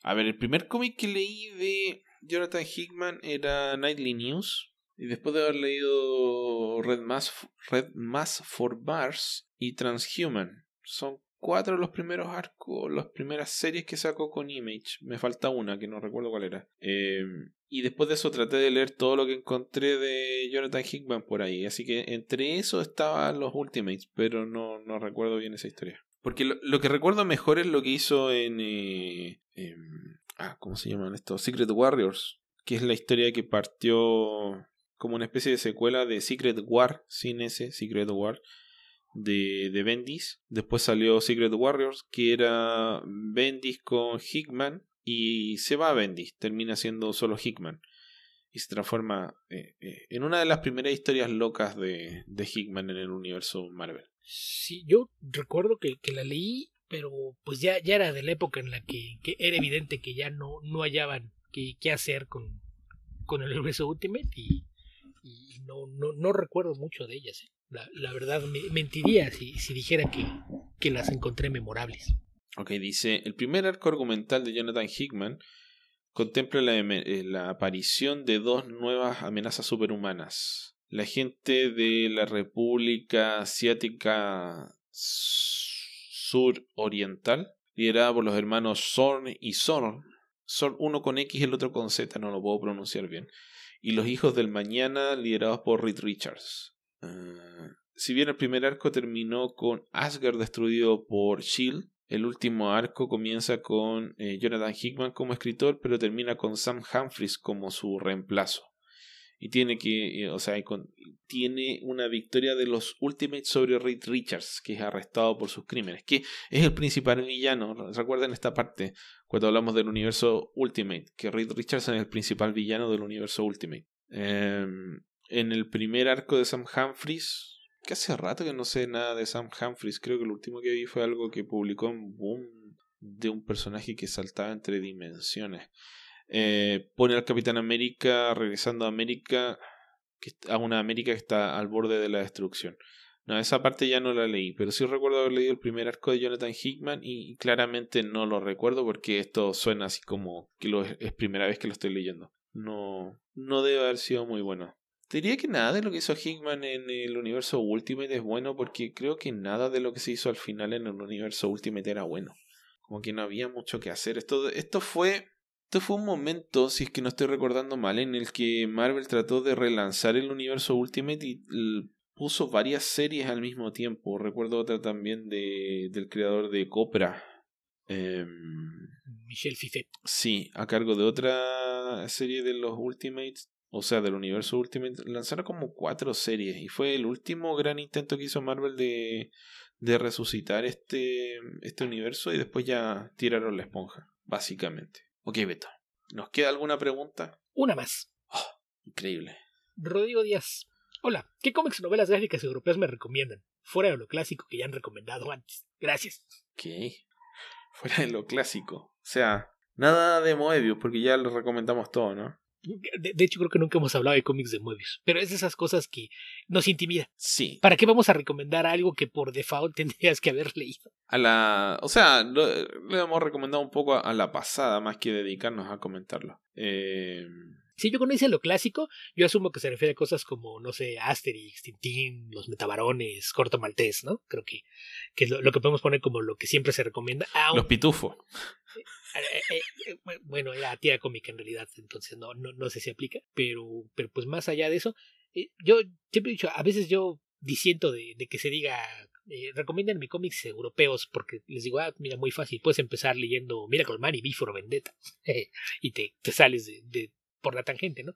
A ver, el primer cómic que leí de Jonathan Hickman era Nightly News y después de haber leído Red Mass, Red Mass for Bars y Transhuman, son cuatro los primeros arcos, las primeras series que sacó con Image. Me falta una que no recuerdo cuál era. Em, y después de eso traté de leer todo lo que encontré de Jonathan Hickman por ahí. Así que entre eso estaban los Ultimates, pero no, no recuerdo bien esa historia. Porque lo, que recuerdo mejor es lo que hizo en... Eh, ah, ¿cómo se llaman estos? Secret Warriors. Que es la historia que partió como una especie de secuela de Secret War, sin ese, Secret War, de, de Bendis. Después salió Secret Warriors, que era Bendis con Hickman, y se va a Bendis, termina siendo solo Hickman. Y se transforma eh, eh, en una de las primeras historias locas de, de Hickman en el universo Marvel. Sí, yo recuerdo que, que la leí pero pues ya, ya era de la época en la que, era evidente que ya no, no hallaban qué, qué hacer con, con el universo Ultimate y, y no, recuerdo mucho de ellas. ¿eh? La, verdad me, mentiría si, si dijera que, las encontré memorables. Ok, dice, el primer arco argumental de Jonathan Hickman contempla la, eh, aparición de dos nuevas amenazas superhumanas. La gente de la República Asiática Suroriental, liderada por los hermanos Zorn y Zorn, Zorn uno con X y el otro con Z, no lo puedo pronunciar bien, y los hijos del mañana, liderados por Reed Richards. Ah, si bien el primer arco terminó con Asgard destruido por Shield, el último arco comienza con eh, Jonathan Hickman como escritor, pero termina con Sam Humphries como su reemplazo. Y tiene que, o sea, tiene una victoria de los Ultimates sobre Reed Richards, que es arrestado por sus crímenes, que es el principal villano. Recuerden esta parte cuando hablamos del universo Ultimate, que Reed Richards es el principal villano del universo Ultimate. Em, en el primer arco de Sam Humphries, que hace rato que no sé nada de Sam Humphries. Creo que lo último que vi fue algo que publicó en Boom de un personaje que saltaba entre dimensiones. Eh, pone al Capitán América regresando a América, a una América que está al borde de la destrucción. No, esa parte ya no la leí, pero sí recuerdo haber leído el primer arco de Jonathan Hickman y claramente no lo recuerdo porque esto suena así como que lo, es primera vez que lo estoy leyendo. No, no debe haber sido muy bueno. Diría que nada de lo que hizo Hickman en el universo Ultimate es bueno porque creo que nada de lo que se hizo al final en el universo Ultimate era bueno. Como que no había mucho que hacer. Esto, esto fue. Esto fue un momento, si es que no estoy recordando mal, en el que Marvel trató de relanzar el universo Ultimate y puso varias series al mismo tiempo. Recuerdo otra también de, del creador de Copra. Eh, Michel Fifet. Sí, a cargo de otra serie de los Ultimates o sea, del universo Ultimate, lanzaron como cuatro series y fue el último gran intento que hizo Marvel de, de resucitar este, este universo y después ya tiraron la esponja, básicamente. Ok, Beto, ¿nos queda alguna pregunta? Una más. Oh, increíble. Rodrigo Díaz. Hola, ¿qué cómics novelas gráficas europeas me recomiendan? Fuera de lo clásico que ya han recomendado antes. Gracias. Ok. Fuera de lo clásico. O sea, nada de Moebius, porque ya lo recomendamos todo, ¿no? De, hecho, creo que nunca hemos hablado de cómics de Moebius, pero es de esas cosas que nos intimida. Sí. ¿Para qué vamos a recomendar algo que por default tendrías que haber leído? A la. O sea, le hemos recomendado un poco a, la pasada, más que dedicarnos a comentarlo. Eh. Si yo conoce lo clásico, yo asumo que se refiere a cosas como, no sé, Asterix, Tintín, Los Metabarones, Corto Maltés, ¿no? Creo que, que es lo, que podemos poner como lo que siempre se recomienda. Los pitufos. Eh, eh, eh, bueno, era tira cómica en realidad, entonces no, no, no sé si aplica, pero, pero pues más allá de eso, yo siempre he dicho, a veces yo disiento de, que se diga, eh, recomiendan cómics europeos, porque les digo, ah, mira, muy fácil, puedes empezar leyendo Miracle Man y Before Vendetta, y te, te sales de, por la tangente, ¿no?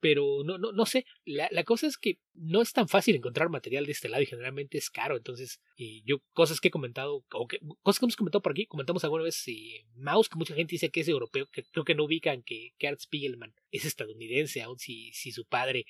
Pero no, no, no sé, la, la, cosa es que no es tan fácil encontrar material de este lado y generalmente es caro, entonces eh, yo cosas que he comentado, o cosas que hemos comentado por aquí, comentamos alguna vez eh, Mouse, que mucha gente dice que es europeo, que creo que no ubican que, que Art Spiegelman es estadounidense, aun si, si su padre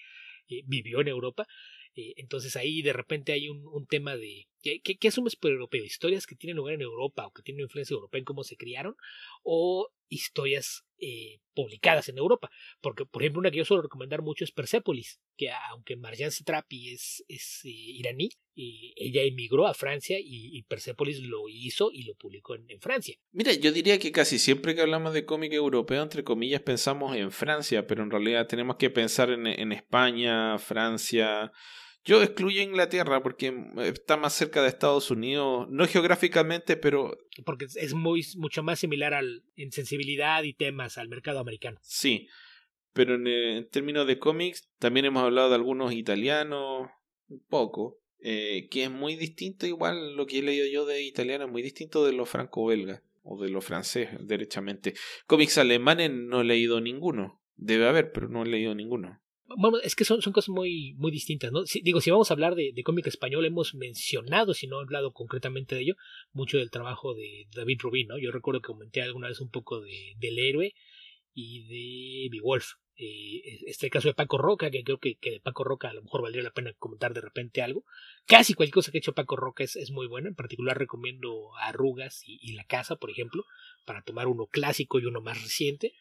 eh, vivió en Europa, eh, entonces ahí de repente hay un, un tema de ¿qué, ¿qué, asumes por europeo? ¿Historias que tienen lugar en Europa o que tienen influencia europea en cómo se criaron? ¿O historias eh, publicadas en Europa? Porque, por ejemplo, una que yo suelo recomendar mucho es Persepolis, que aunque Marjan Satrapi es, eh, iraní, y ella emigró a Francia y, Persepolis lo hizo y lo publicó en, Francia. Mira, yo diría que casi siempre que hablamos de cómic europeo, entre comillas, pensamos en Francia, pero en realidad tenemos que pensar en, en España, Francia, yo excluyo Inglaterra porque está más cerca de Estados Unidos, no geográficamente, pero... Porque es muy, mucho más similar al, en sensibilidad y temas al mercado americano. Sí, pero en, eh, términos de cómics también hemos hablado de algunos italianos, un poco, eh, que es muy distinto igual lo que he leído yo de italiano, es muy distinto de lo franco-belga o de lo francés, derechamente. Cómics alemanes no he leído ninguno, debe haber, pero no he leído ninguno bueno, es que son, cosas muy, muy distintas, ¿no? digo, si vamos a hablar de, de cómic español, hemos mencionado, si no hablado concretamente de ello, mucho del trabajo de David Rubin, ¿no? Yo recuerdo que comenté alguna vez un poco de, del héroe y de Beowulf. Eh, este caso de Paco Roca, que creo que, que, de Paco Roca a lo mejor valdría la pena comentar de repente algo. Casi cualquier cosa que ha hecho Paco Roca es, es muy buena. En particular recomiendo Arrugas y, y La Casa, por ejemplo, para tomar uno clásico y uno más reciente.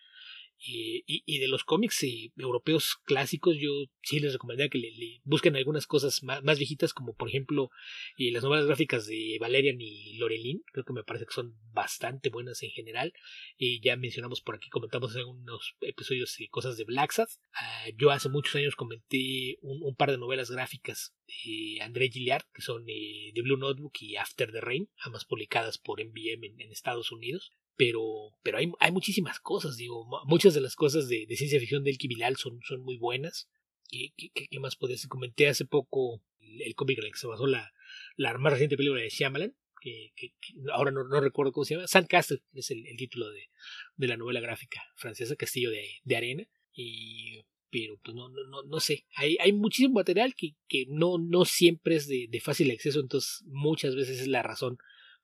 Y, y, de los cómics eh, europeos clásicos, yo sí les recomendaría que busquen algunas cosas más, más, viejitas, como por ejemplo eh, las novelas gráficas de Valerian y Lorelin. Creo que me parece que son bastante buenas en general. Y ya mencionamos por aquí, comentamos en unos episodios eh, cosas de Black Sabbath. Ah, yo hace muchos años comenté un, un, par de novelas gráficas de André Gilliard, que son The Blue Notebook y After the Rain, ambas publicadas por MVM en, en Estados Unidos pero, pero hay, hay muchísimas cosas, digo, muchas de las cosas de, ciencia ficción del Kibilal son, son muy buenas. ¿Qué, qué, qué más podía Comenté hace poco el, cómic en el que se basó la, la más reciente película de Shyamalan, que, que, ahora no, no, recuerdo cómo se llama, Sandcastle es el, el título de, de, la novela gráfica francesa, Castillo de, de Arena, y pero pues no, no, no sé, hay, hay muchísimo material que, que no, no siempre es de, de fácil acceso, entonces muchas veces es la razón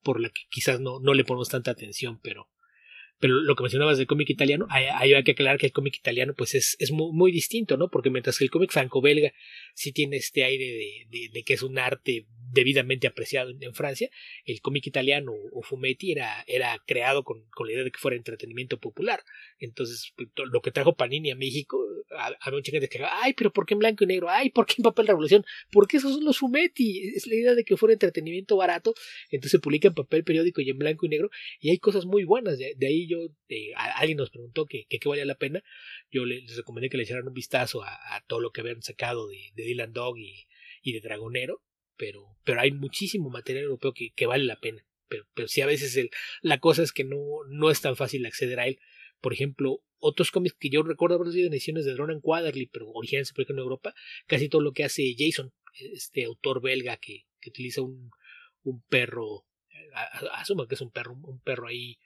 por la que quizás no, no le ponemos tanta atención, pero, pero lo que mencionabas del cómic italiano, hay, hay, que aclarar que el cómic italiano pues es, es muy, muy, distinto, ¿no? Porque mientras que el cómic franco-belga sí tiene este aire de, de, de, que es un arte debidamente apreciado en, Francia, el cómic italiano o Fumetti era, era creado con, con, la idea de que fuera entretenimiento popular. Entonces, pues, lo que trajo Panini a México, había mucha gente que ay, pero ¿por qué en blanco y negro? Ay, ¿por qué en papel revolución? ¿Por qué esos son los Fumetti? Es la idea de que fuera entretenimiento barato, entonces se publica en papel periódico y en blanco y negro, y hay cosas muy buenas. De, ahí yo, eh, alguien nos preguntó que, qué valía la pena, yo les recomendé que le echaran un vistazo a, todo lo que habían sacado de, de Dylan Dog y de Dragonero pero, pero hay muchísimo material europeo que, que vale la pena. Pero, pero sí a veces el, la cosa es que no, no es tan fácil acceder a él. Por ejemplo, otros cómics que yo recuerdo haber sido en ediciones de Ronan Quaderly, pero originalmente por ejemplo en Europa, casi todo lo que hace Jason, este autor belga que, que utiliza un, un perro, asumo que es un perro, un perro ahí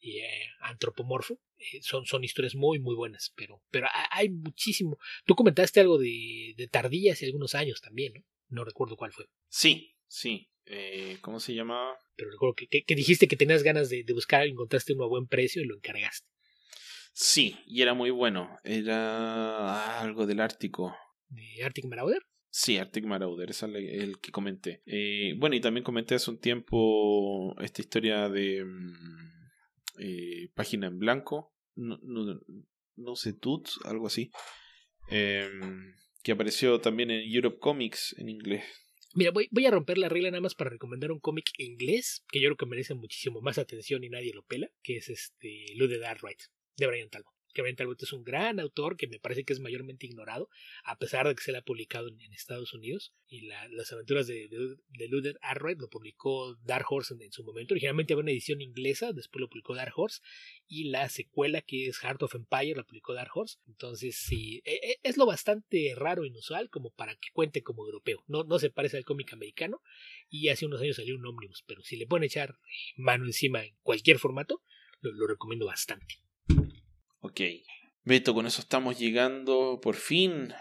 eh, antropomorfo, eh, son, son historias muy muy buenas, pero, pero hay muchísimo. Tú comentaste algo de, de Tardía hace algunos años también, ¿no? No recuerdo cuál fue. Sí, sí. Eh, ¿Cómo se llamaba? Pero recuerdo que, que, dijiste que tenías ganas de, de buscar, encontraste uno a buen precio y lo encargaste. Sí, y era muy bueno. Era algo del Ártico. ¿De Arctic Marauder? Sí, Arctic Marauder, es el, que comenté. Eh, bueno, y también comenté hace un tiempo esta historia de mm, eh, Página en Blanco. No, no, no sé, Tut, algo así. Eh, que apareció también en Europe Comics en inglés. Mira, voy, voy a romper la regla nada más para recomendar un cómic inglés que yo creo que merece muchísimo más atención y nadie lo pela, que es este Right de Brian Talbot que es un gran autor que me parece que es mayormente ignorado, a pesar de que se le ha publicado en, Estados Unidos. Y las aventuras de, de, de Arroyd lo publicó Dark Horse en, su momento. Originalmente había una edición inglesa, después lo publicó Dark Horse. Y la secuela, que es Heart of Empire, la publicó Dark Horse. Entonces, sí, e, e, es lo bastante raro, inusual, como para que cuente como europeo. No, no se parece al cómic americano. Y hace unos años salió un ómnibus, pero si le pueden echar mano encima en cualquier formato, lo recomiendo bastante. Ok. Beto, con eso estamos llegando por fin.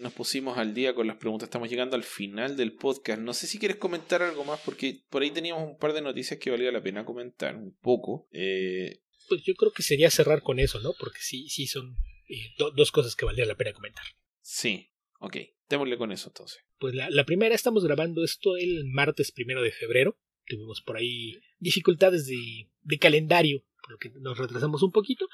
Nos pusimos al día con las preguntas. Estamos llegando al final del podcast. No sé si quieres comentar algo más, porque por ahí teníamos un par de noticias que valía la pena comentar un poco. Eh... Pues yo creo que sería cerrar con eso, ¿no? Porque sí, sí son eh, dos cosas que valdría la pena comentar. Sí, ok. Démosle con eso entonces. Pues la, la primera, estamos grabando esto el martes primero de febrero. Tuvimos por ahí dificultades de, de calendario, por lo que nos retrasamos un poquito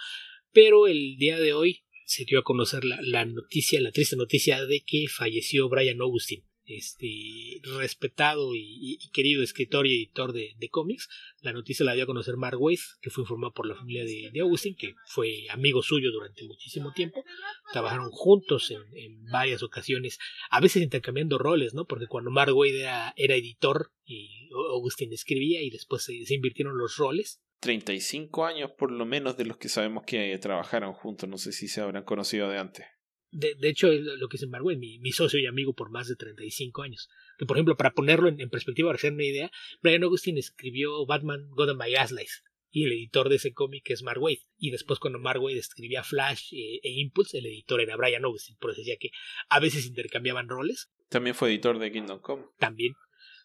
pero el día de hoy se dio a conocer la, noticia, la triste noticia de que falleció Brian Augustine, este respetado y, querido escritor y editor de, cómics. La noticia la dio a conocer Mark Waid, que fue informado por la familia de, de, que fue amigo suyo durante muchísimo tiempo. Trabajaron juntos en, varias ocasiones, a veces intercambiando roles, ¿no? Porque cuando Mark Waid era, editor y Augustine escribía y después se invirtieron los roles. 35 años por lo menos de los que sabemos que trabajaron juntos, no sé si se habrán conocido de antes. De, de hecho, lo que se embargó es mi, mi, socio y amigo por más de 35 años. Que, por ejemplo, para ponerlo en, en perspectiva, para hacer una idea, Brian Augustine escribió Batman God of My Gaslights y el editor de ese cómic es Mark. Y después cuando Mark Waid escribía Flash eh, e Impulse, el editor era Brian Augustine. Por eso decía que a veces intercambiaban roles. También fue editor de Kingdom Come. También.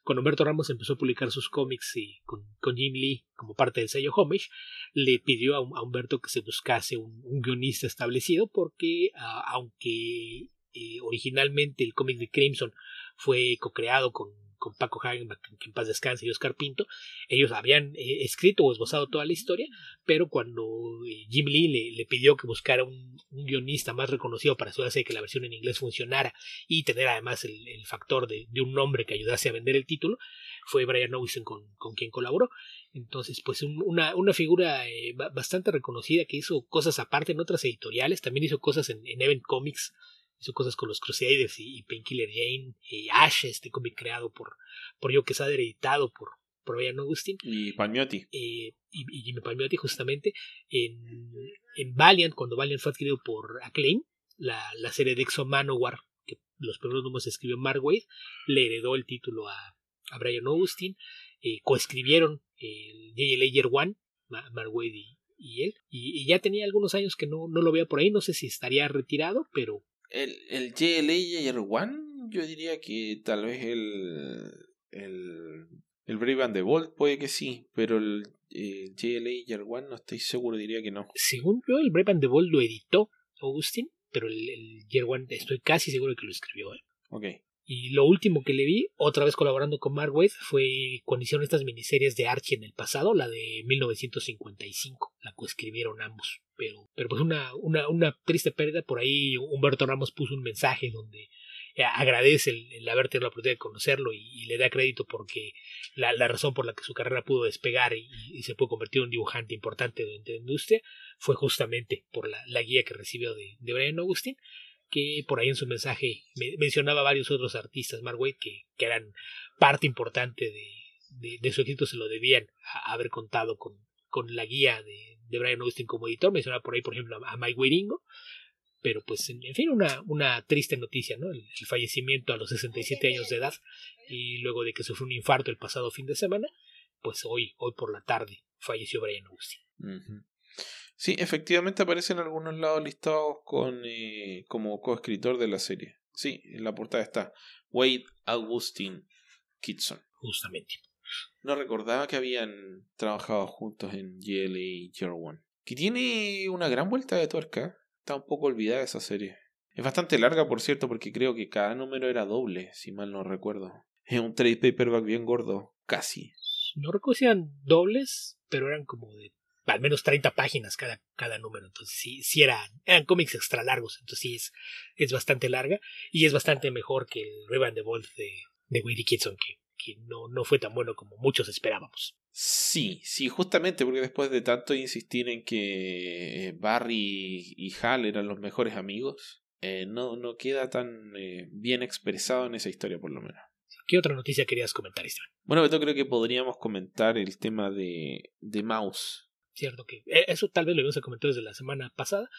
Cuando Humberto Ramos empezó a publicar sus cómics y con, con, Jim Lee como parte del sello Homage, le pidió a, Humberto que se buscase un, guionista establecido porque aunque eh, originalmente el cómic de Crimson fue co-creado con con Paco Hagenbach, que en paz descanse, y Oscar Pinto, ellos habían eh, escrito o esbozado toda la historia, pero cuando eh, Jim Lee le, pidió que buscara un, guionista más reconocido para asegurarse de que la versión en inglés funcionara y tener además el, factor de, un nombre que ayudase a vender el título, fue Brian Owison con, quien colaboró. Entonces, pues una, una figura eh, bastante reconocida que hizo cosas aparte en otras editoriales, también hizo cosas en, en Event Comics hizo cosas con los Crusaders y, Painkiller Jane, y Ash, este cómic creado por, por Joe Quesada, editado por, por Brian Augustin. Y Palmiotti. Eh, y, Jimmy Palmiotti, justamente, en, en Valiant, cuando Valiant fue adquirido por Acclaim, la, la serie de Exo Manowar, que los primeros números escribió Mark Wade, le heredó el título a, a Brian Augustin, eh, coescribieron el. Layer One, Mark Wade y, y él, y, ya tenía algunos años que no, no lo veía por ahí, no sé si estaría retirado, pero el, el JLA y el One, yo diría que tal vez el. El, el Brave and the Bold puede que sí, pero el, el JLA y el One no estoy seguro, diría que no. Según yo, el Brave and the Bold lo editó Augustin, pero el, el Year One estoy casi seguro que lo escribió él. Ok. Y lo último que le vi, otra vez colaborando con Mark Waid, fue cuando hicieron estas miniseries de Archie en el pasado, la de 1955, la coescribieron ambos. Pero, pero pues una, una, una triste pérdida. Por ahí Humberto Ramos puso un mensaje donde eh, agradece el, haber tenido la oportunidad de conocerlo y, le da crédito porque la, la, razón por la que su carrera pudo despegar y, se pudo convertir en un dibujante importante de la industria fue justamente por la, la guía que recibió de, de Brian Augustin que por ahí en su mensaje mencionaba varios otros artistas, Mark que, que eran parte importante de, de, su éxito, se lo debían haber contado con, con la guía de, de, Brian Austin como editor. Mencionaba por ahí, por ejemplo, a, Mike Wiringo, pero pues en, fin, una, una triste noticia, ¿no? El, fallecimiento a los 67 años de edad y luego de que sufrió un infarto el pasado fin de semana, pues hoy, hoy por la tarde falleció Brian Austin. Sí, efectivamente aparece en algunos lados listados con, eh, como coescritor de la serie. Sí, en la portada está Wade Augustin Kitson. Justamente. No recordaba que habían trabajado juntos en GLA y Year One. Que tiene una gran vuelta de tuerca. Está un poco olvidada esa serie. Es bastante larga, por cierto, porque creo que cada número era doble, si mal no recuerdo. Es un trade paperback bien gordo, casi. No recuerdo si eran dobles, pero eran como de al menos 30 páginas cada, cada número. Entonces, sí, sí eran, eran cómics extra largos. Entonces, sí es, es bastante larga y es bastante mejor que el Riven the Bolt de, de Wade Kitson, que, que no, no fue tan bueno como muchos esperábamos. Sí, sí, justamente porque después de tanto insistir en que eh, Barry y Hal eran los mejores amigos, eh, no, no queda tan eh, bien expresado en esa historia, por lo menos. ¿Qué otra noticia querías comentar, Esteban? Bueno, yo creo que podríamos comentar el tema de, de Mouse. Cierto que e, eso tal vez lo habíamos comentado desde la semana pasada,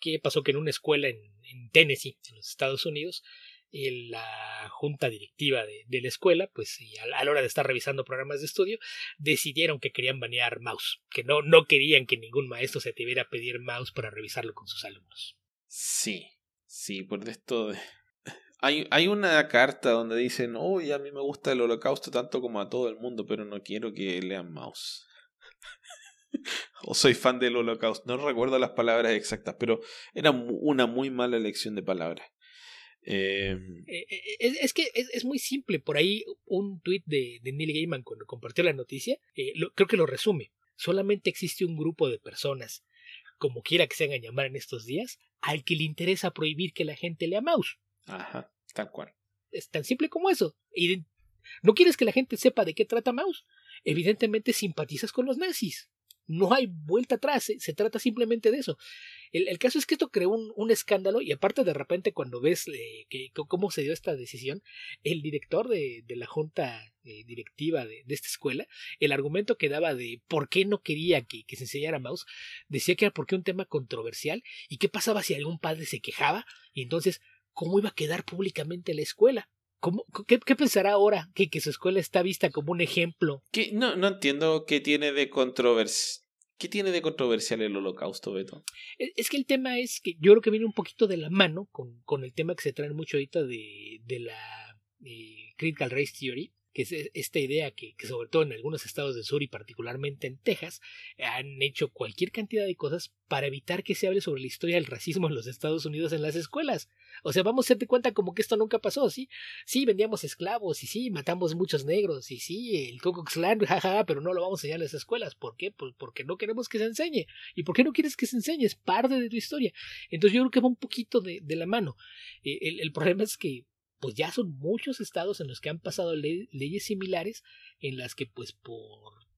que pasó que en una escuela en, en Tennessee, en los Estados Unidos, la junta directiva de, la escuela, pues y a, la hora de estar revisando programas de estudio, decidieron que querían banear mouse, que no, no querían que ningún maestro se atreviera a pedir mouse para revisarlo con sus alumnos. Sí, sí, por esto Hay, hay una carta donde dicen, oh, a mí me gusta el holocausto tanto como a todo el mundo, pero no quiero que lean mouse o soy fan del holocausto. No recuerdo las palabras exactas, pero era una muy mala elección de palabras. Em, eh, eh, es, es, que es, es, muy simple. Por ahí un tuit de, de, Neil Gaiman cuando compartió la noticia, eh, creo que lo resume. Solamente existe un grupo de personas, como quiera que se hagan llamar en estos días, al que le interesa prohibir que la gente lea mouse. Ajá, tal cual. Es tan simple como eso. No quieres que la gente sepa de qué trata mouse. Evidentemente simpatizas con los nazis no hay vuelta atrás, se, trata simplemente de eso. El, caso es que esto creó un, escándalo y aparte de repente cuando ves eh, que, cómo se dio esta decisión, el director de, la junta eh, directiva de, esta escuela, el argumento que daba de por qué no quería que, se enseñara mouse, decía que era porque un tema controversial y qué pasaba si algún padre se quejaba y entonces cómo iba a quedar públicamente la escuela. ¿Cómo, qué, pensará ahora que, que, su escuela está vista como un ejemplo? no, no entiendo qué tiene de controversia. ¿Qué tiene de controversial el holocausto, Beto? E, es que el tema es que yo creo que viene un poquito de la mano con, con el tema que se trae mucho ahorita de, de la eh, Critical Race Theory, que es esta idea que, que, sobre todo en algunos estados del sur y particularmente en Texas han hecho cualquier cantidad de cosas para evitar que se hable sobre la historia del racismo en los Estados Unidos en las escuelas. O sea, vamos a darte cuenta como que esto nunca pasó, ¿sí? Sí, vendíamos esclavos y sí, matamos muchos negros y sí, el Klux Klan, jajaja, pero no lo vamos a enseñar en las escuelas. ¿Por qué? Pues porque no queremos que se enseñe. ¿Y por qué no quieres que se enseñe? Es parte de tu historia. Entonces yo creo que va un poquito de, de la mano. Eh, el, el problema es que pues ya son muchos estados en los que han pasado leyes similares en las que pues por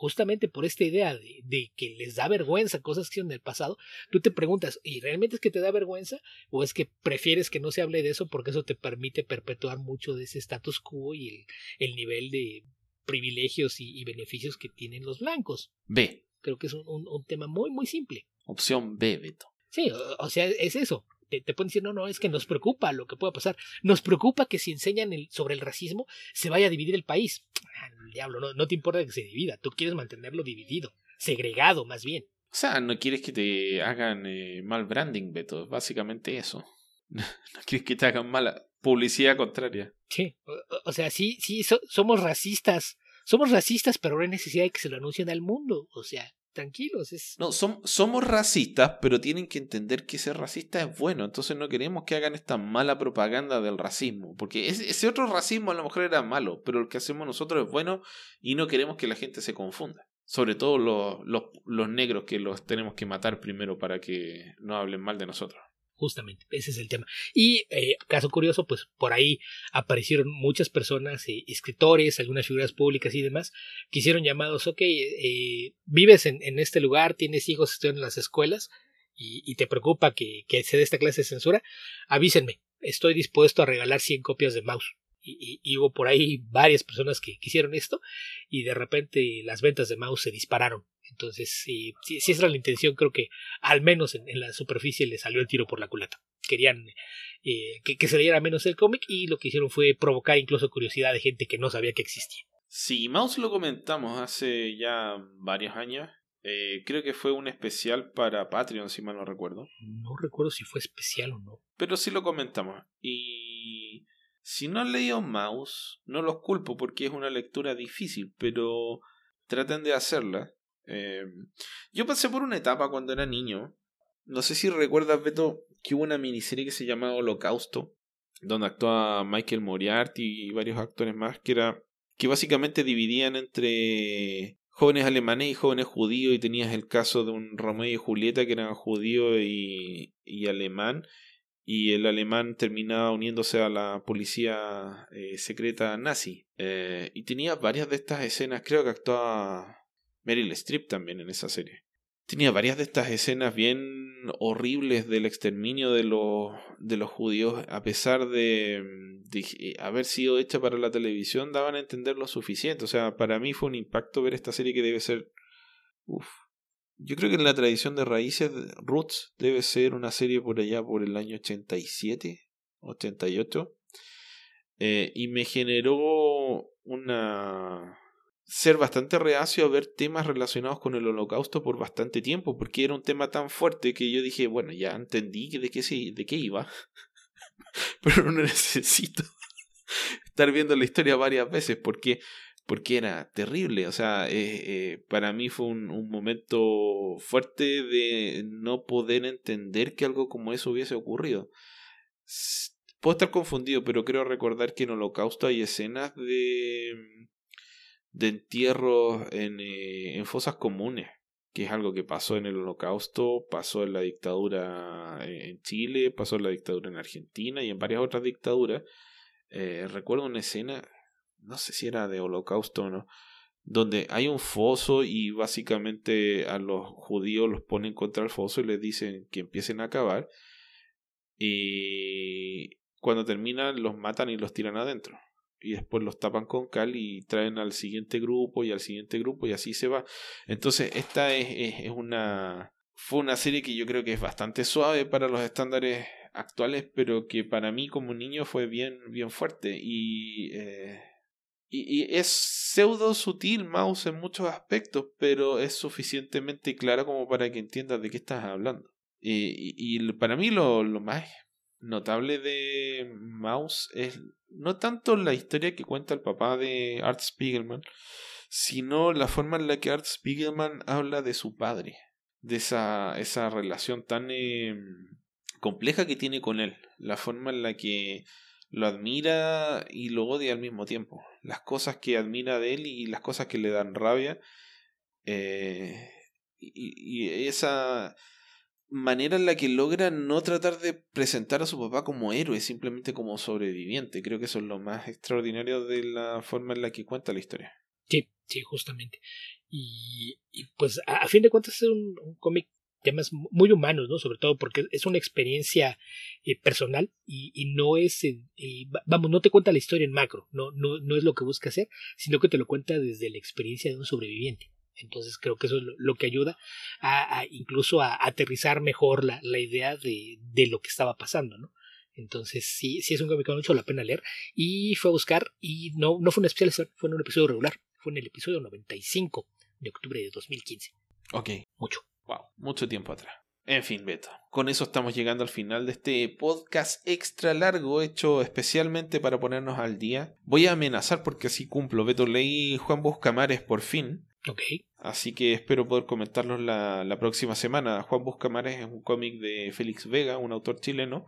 justamente por esta idea de, que les da vergüenza cosas que hicieron del pasado, tú te preguntas, ¿y realmente es que te da vergüenza o es que prefieres que no se hable de eso porque eso te permite perpetuar mucho de ese status quo y el, nivel de privilegios y, beneficios que tienen los blancos? B. Creo que es un, un tema muy, muy simple. Opción B, Beto. Sí, o, sea, es eso te, pueden decir, no, no, es que nos preocupa lo que pueda pasar. Nos preocupa que si enseñan sobre el racismo se vaya a dividir el país. Ah, diablo, no, no te importa que se divida, tú quieres mantenerlo dividido, segregado más bien. O sea, no quieres que te hagan eh, mal branding, Beto, básicamente eso. no quieres que te hagan mala publicidad contraria. Sí, o, sea, sí, sí, somos racistas. Somos racistas, pero no hay necesidad de que se lo anuncien al mundo. O sea, tranquilos. Es... No, somos racistas, pero tienen que entender que ser racista es bueno. Entonces no queremos que hagan esta mala propaganda del racismo. Porque ese, otro racismo a lo mejor era malo, pero el que hacemos nosotros es bueno y no queremos que la gente se confunda. Sobre todo los, los, los negros que los tenemos que matar primero para que no hablen mal de nosotros justamente, ese es el tema. Y eh, caso curioso, pues por ahí aparecieron muchas personas, eh, escritores, algunas figuras públicas y demás, que hicieron llamados, ok, eh, vives en, en, este lugar, tienes hijos, estudian en las escuelas y, y te preocupa que, que, se dé esta clase de censura, avísenme, estoy dispuesto a regalar 100 copias de mouse. Y, y, hubo por ahí varias personas que quisieron esto y de repente las ventas de mouse se dispararon entonces, si, si, esa era la intención, creo que al menos en, la superficie le salió el tiro por la culata. Querían eh, que, se leyera menos el cómic y lo que hicieron fue provocar incluso curiosidad de gente que no sabía que existía. Sí, Mouse lo comentamos hace ya varios años. Eh, creo que fue un especial para Patreon, si mal no recuerdo. No recuerdo si fue especial o no. Pero sí lo comentamos. Y si no han leído Mouse, no los culpo porque es una lectura difícil, pero traten de hacerla. Eh, yo pasé por una etapa cuando era niño. No sé si recuerdas, Beto, que hubo una miniserie que se llamaba Holocausto, donde actuaba Michael Moriarty y varios actores más, que era que básicamente dividían entre jóvenes alemanes y jóvenes judíos, y tenías el caso de un Romeo y Julieta que eran judío y, y alemán, y el alemán terminaba uniéndose a la policía eh, secreta nazi. Eh, y tenía varias de estas escenas, creo que actuaba Meryl Streep también en esa serie. Tenía varias de estas escenas bien horribles del exterminio de los, judíos, a pesar de, de, haber sido hecha para la televisión, daban a entender lo suficiente. O sea, para mí fue un impacto ver esta serie que debe ser... Uf. Yo creo que en la tradición de raíces, Roots debe ser una serie por allá por el año 87, 88. Eh, y me generó una ser bastante reacio a ver temas relacionados con el holocausto por bastante tiempo, porque era un tema tan fuerte que yo dije, bueno, ya entendí de qué, de qué iba, pero no necesito estar viendo la historia varias veces porque, porque era terrible, o sea, eh, eh, para mí fue un, un momento fuerte de no poder entender que algo como eso hubiese ocurrido. Puedo estar confundido, pero creo recordar que en Holocausto hay escenas de de entierros en, eh, en fosas comunes, que es algo que pasó en el holocausto, pasó en la dictadura en Chile, pasó en la dictadura en Argentina y en varias otras dictaduras. Eh, recuerdo una escena, no sé si era de holocausto o no, donde hay un foso y básicamente a los judíos los ponen contra el foso y les dicen que empiecen a acabar y cuando terminan los matan y los tiran adentro y después los tapan con cal y traen al siguiente grupo y al siguiente grupo y así se va. Entonces, esta es, es, una. Fue una serie que yo creo que es bastante suave para los estándares actuales, pero que para mí como niño fue bien, bien fuerte. Y, eh, y, y, es pseudo sutil Mouse en muchos aspectos, pero es suficientemente clara como para que entiendas de qué estás hablando. Y, y, para mí lo, lo más notable de Mouse es no tanto la historia que cuenta el papá de Art Spiegelman, sino la forma en la que Art Spiegelman habla de su padre, de esa, esa relación tan eh, compleja que tiene con él, la forma en la que lo admira y lo odia al mismo tiempo, las cosas que admira de él y las cosas que le dan rabia, eh, y, y esa manera en la que logra no tratar de presentar a su papá como héroe, simplemente como sobreviviente. Creo que eso es lo más extraordinario de la forma en la que cuenta la historia. Sí, sí, justamente. Y, pues a, fin de cuentas es un, cómic temas muy humanos, ¿no? Sobre todo porque es una experiencia eh, personal y, no es, eh, vamos, no te cuenta la historia en macro, no, no, no es lo que busca hacer, sino que te lo cuenta desde la experiencia de un sobreviviente. Entonces creo que eso es lo, que ayuda a, incluso a aterrizar mejor la, la idea de, de, lo que estaba pasando, ¿no? Entonces sí, sí es un cómic que mucho la pena leer. Y fue a buscar y no, no fue un especial, fue en un episodio regular. Fue en el episodio 95 de octubre de 2015. Ok. Mucho. Wow, mucho tiempo atrás. En fin, Beto, con eso estamos llegando al final de este podcast extra largo hecho especialmente para ponernos al día. Voy a amenazar porque así cumplo. Beto, leí Juan Buscamares por fin. Así que espero poder comentarlos la, la próxima semana. Juan Buscamares es un cómic de Félix Vega, un autor chileno,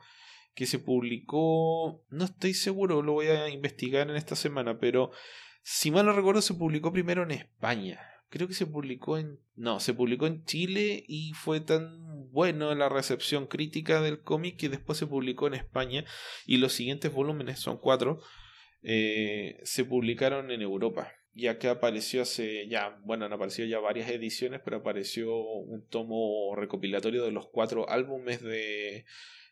que se publicó, no estoy seguro, lo voy a investigar en esta semana, pero si mal no recuerdo se publicó primero en España. Creo que se publicó en... No, se publicó en Chile y fue tan bueno la recepción crítica del cómic que después se publicó en España y los siguientes volúmenes, son cuatro, eh, se publicaron en Europa ya que apareció hace ya, bueno, han aparecido ya varias ediciones, pero apareció un tomo recopilatorio de los cuatro álbumes de,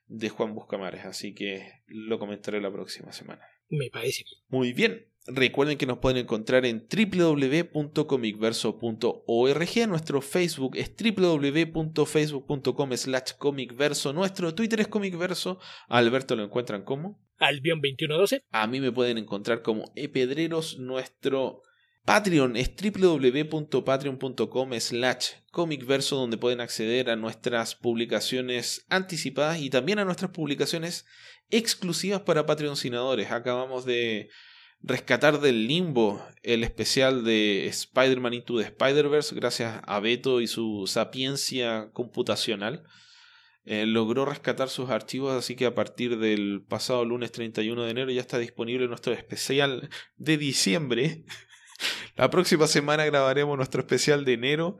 de Juan Buscamares, así que lo comentaré la próxima semana. Me parece. Muy bien. Recuerden que nos pueden encontrar en www.comicverso.org. Nuestro Facebook es www.facebook.com slash comicverso. Nuestro Twitter es comicverso. Alberto lo encuentran como Albion2112. A mí me pueden encontrar como Epedreros. Nuestro Patreon es www.patreon.com slash comicverso donde pueden acceder a nuestras publicaciones anticipadas y también a nuestras publicaciones exclusivas para patrocinadores. Acabamos de rescatar del limbo el especial de Spider-Man Into the Spider-Verse gracias a Beto y su sapiencia computacional. Eh, logró rescatar sus archivos, así que a partir del pasado lunes 31 de enero ya está disponible nuestro especial de diciembre la próxima semana grabaremos nuestro especial de enero.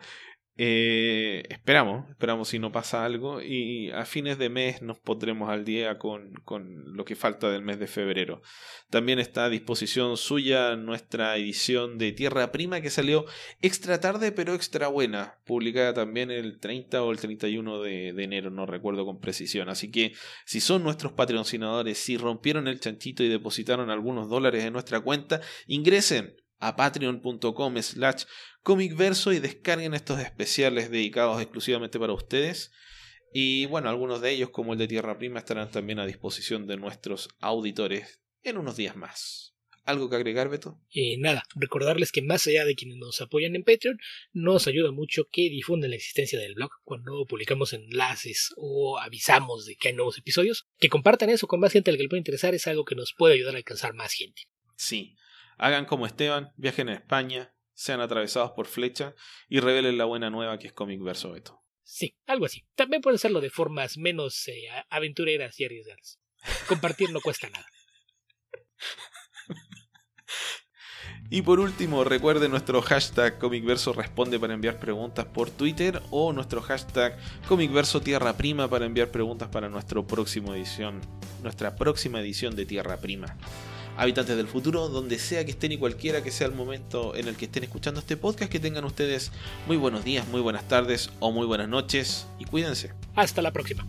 Eh, esperamos, esperamos si no pasa algo. Y a fines de mes nos pondremos al día con, con, lo que falta del mes de febrero. También está a disposición suya nuestra edición de Tierra Prima que salió extra tarde pero extra buena. Publicada también el 30 o el 31 de, de enero, no recuerdo con precisión. Así que si son nuestros patrocinadores, si rompieron el chanchito y depositaron algunos dólares en nuestra cuenta, ingresen a patreon.com slash comicverso y descarguen estos especiales dedicados exclusivamente para ustedes. Y bueno, algunos de ellos, como el de Tierra Prima, estarán también a disposición de nuestros auditores en unos días más. ¿Algo que agregar, Beto? Eh, nada, recordarles que más allá de quienes nos apoyan en Patreon, nos ayuda mucho que difunden la existencia del blog cuando publicamos enlaces o avisamos de que hay nuevos episodios. Que compartan eso con más gente al que le puede interesar es algo que nos puede ayudar a alcanzar más gente. Sí, Hagan como Esteban, viajen a España, sean atravesados por flecha y revelen la buena nueva que es Comic Verso Beto. Sí, algo así. También pueden hacerlo de formas menos eh, aventureras y arriesgadas. Compartir no cuesta nada. Y por último, recuerden nuestro hashtag ComicVerso responde para enviar preguntas por Twitter o nuestro hashtag ComicVerso Tierra Prima para enviar preguntas para nuestra próxima edición, nuestra próxima edición de Tierra Prima habitantes del futuro, donde sea que estén y cualquiera que sea el momento en el que estén escuchando este podcast, que tengan ustedes muy buenos días, muy buenas tardes o muy buenas noches y cuídense. Hasta la próxima.